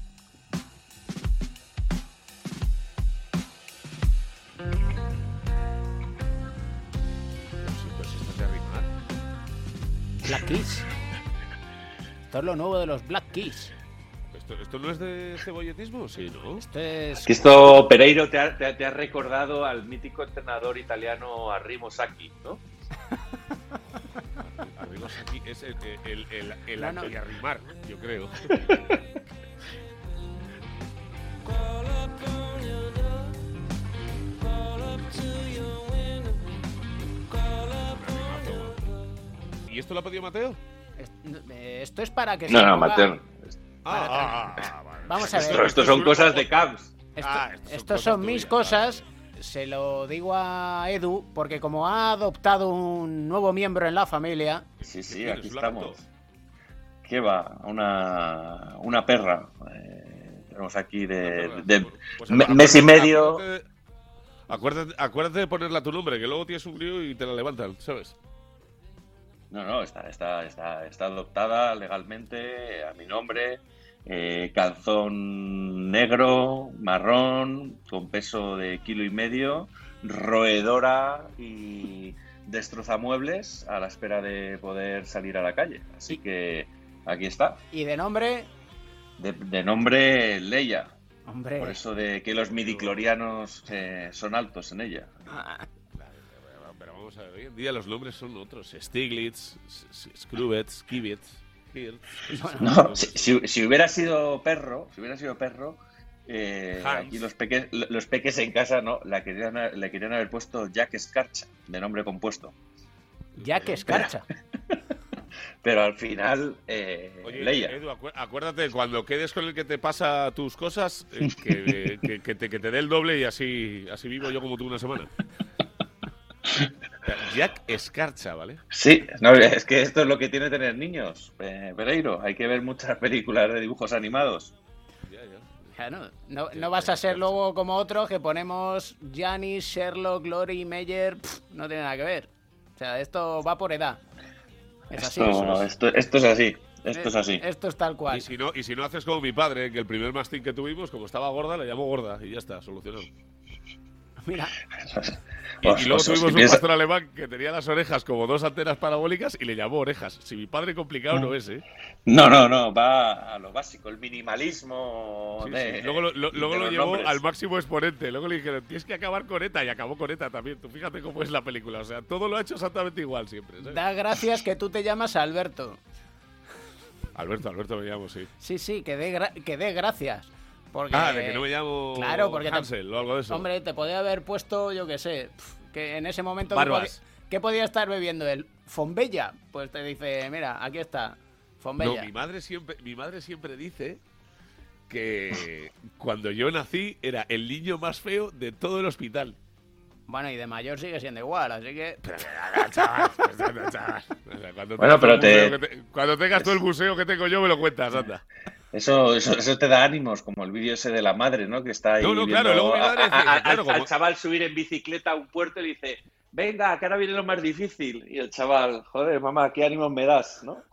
Black Keys. Esto es lo nuevo de los Black Keys. ¿Esto, no es de cebolletismo? Sí, ¿no? Esto es... esto, Pereiro, te ha, recordado al mítico entrenador italiano Arrimo Sacchi, ¿no? Arrimo Sacchi es el, el, el, el arrimar, yo creo. ¿Y esto lo ha pedido Mateo? Eh, esto es para que no, no, Mateo. Ah, ah, ah, Vamos a ver. Esto, son cosas de Cavs. Estos son, mis cosas. Se lo digo a Edu porque como ha adoptado un nuevo miembro en la familia. Sí, sí, aquí estamos. ¿Qué va? Una, una perra. Eh, tenemos aquí de, de pues mes y medio. Acuérdate, acuérdate, de ponerle a tu nombre, que luego tienes un crío y te la levantan, ¿sabes? No, no, está, está, está, está adoptada legalmente a mi nombre. Eh, calzón negro, marrón, con peso de kilo y medio, roedora y destrozamuebles a la espera de poder salir a la calle. Así que aquí está. ¿Y de nombre? De, de nombre Leia. Hombre. Por eso de que los midiclorianos eh, son altos en ella. Hoy en día los nombres son otros. Stiglitz, S- S- Skrubitz, Kibitz, Hirt. No, si, si- si hubiera sido perro, si hubiera sido perro, eh, aquí los peques, los peques en casa no, la querían, le querían haber puesto Jack Escarcha, de nombre compuesto. ya que escarcha. Pero al final, eh, Oye, Leia. Edu, acu- acuérdate, cuando quedes con el que te pasa tus cosas, eh, que, que- que te, que te dé el doble y así, así vivo yo como tú una semana. Jack Escarcha, ¿vale? Sí, no, es que esto es lo que tiene tener niños, eh, Pereiro. Hay que ver muchas películas de dibujos animados. Ya, no, no, no vas a ser luego como otros que ponemos Janice, Sherlock, Glory, Meyer. no tiene nada que ver. O sea, esto va por edad. Es así. Esto, esto, esto es así, esto es así. Esto es tal cual. Y si, no, y si no haces como mi padre, que el primer mastín que tuvimos, como estaba gorda, le llamó gorda y ya está, solucionado. Mira, Y, Os- y luego os- os tuvimos un piensa- pastor alemán que tenía las orejas como dos antenas parabólicas y le llamó orejas. Si mi padre complicado no es, ¿eh? No, no, no, va a lo básico, el minimalismo. Sí, de- sí. Luego lo, lo- de luego lo llevó nombres. al máximo exponente. Luego le dijeron, tienes que acabar con ETA y acabó con ETA también. Tú fíjate cómo es la película. O sea, todo lo ha hecho exactamente igual siempre. ¿sabes? da gracias que tú te llamas Alberto. Alberto, Alberto me llamo, sí. Sí, sí, que dé gra- que dé gracias. Porque, Ah, de que no me llamo Claro, porque te- Hansel o algo de eso. Hombre, te podía haber puesto, yo qué sé, que en ese momento... ¿qué Barbas. podía- ¿Qué podía estar bebiendo él? ¿Fombella? Pues te dice, mira, aquí está, Fombella. No, mi madre siempre, mi madre siempre dice que cuando yo nací era el niño más feo de todo el hospital. Bueno, y de mayor sigue siendo igual, así que... Bueno, tengas pero el te- te- cuando tengas tú el museo que tengo yo, me lo cuentas, anda. Eso, eso, eso te da ánimos, como el vídeo ese de la madre, ¿no? Que está ahí. No, no, claro, luego mi madre dice, a- a- claro, al, como- al chaval subir en bicicleta a un puerto y dice: Venga, que ahora viene lo más difícil. Y el chaval, joder, mamá, qué ánimos me das, ¿no?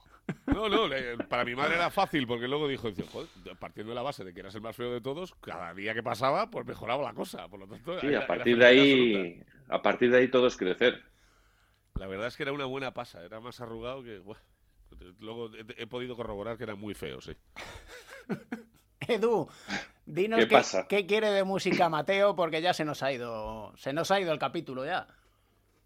No, no, para mi madre era fácil porque luego dijo, dice, joder, partiendo de la base de que eras el más feo de todos, cada día que pasaba, pues mejoraba la cosa. Por lo tanto, Sí, era- a partir de ahí, a partir de ahí todo es crecer. La verdad es que era una buena pasa, era más arrugado que... buah. Luego he, he podido corroborar que era muy feo, sí. Edu, dinos ¿Qué qué, pasa? qué quiere de música Mateo, porque ya se nos ha ido, se nos ha ido el capítulo ya.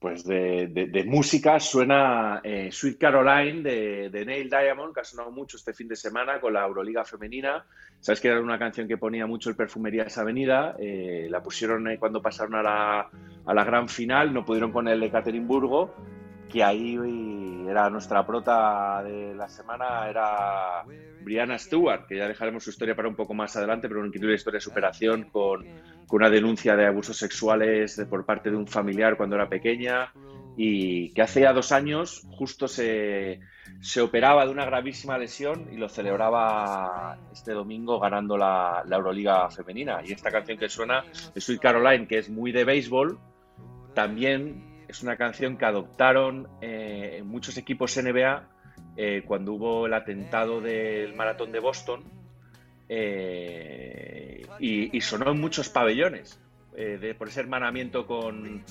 Pues de, de- de música suena eh, Sweet Caroline de, de Neil Diamond, que ha sonado mucho este fin de semana con la Euroliga femenina. Sabes que era una canción que ponía mucho el Perfumerías Avenida. eh, la pusieron eh, cuando pasaron a la, a la gran final, no pudieron con el de Ekaterimburgo, que ahí era nuestra prota de la semana, era Brianna Stewart, que ya dejaremos su historia para un poco más adelante, pero una increíble historia de superación con, con una denuncia de abusos sexuales de- por parte de un familiar cuando era pequeña y que hace ya dos años justo se, se operaba de una gravísima lesión y lo celebraba este domingo ganando la, la Euroliga femenina. Y esta canción que suena es Sweet Caroline, que es muy de béisbol, también es una canción que adoptaron eh, muchos equipos NBA eh, cuando hubo el atentado del maratón de Boston eh, y, y sonó en muchos pabellones eh, de, por ese hermanamiento con,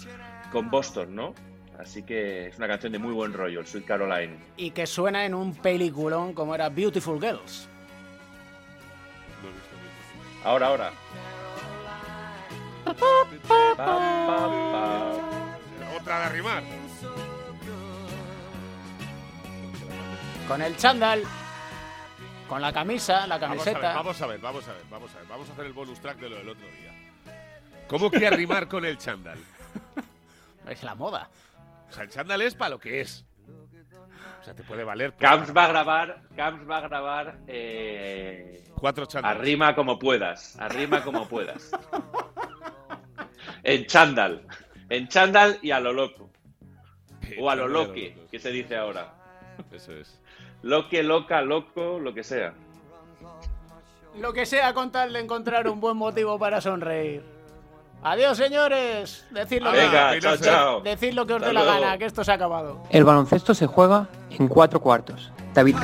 con Boston, ¿no? Así que es una canción de muy buen rollo, el Sweet Caroline. Y que suena en un peliculón como era Beautiful Girls. Ahora, ahora. Otra de arrimar. Con el chándal, con la camisa, la Vamos a, ver, camiseta. vamos a ver, vamos a ver, vamos a ver. Vamos a hacer el bonus track de lo del otro día. ¿Cómo que arrimar con el chándal? Es la moda. O sea, el chándal es para lo que es. O sea, te puede valer. Camps va a grabar, Camps va a grabar eh, Cuatro chándales. arrima como puedas, arrima como puedas. En chándal, en chándal y a lo loco. O a lo loque, que se dice ahora. Eso es. Loque, loca, loco, lo que sea. Lo que sea con tal de encontrar un buen motivo para sonreír. Adiós, señores. Decid lo, Venga, que, chao, chao. decid lo que os dé la gana, que esto se ha acabado. El baloncesto se juega en cuatro cuartos. David.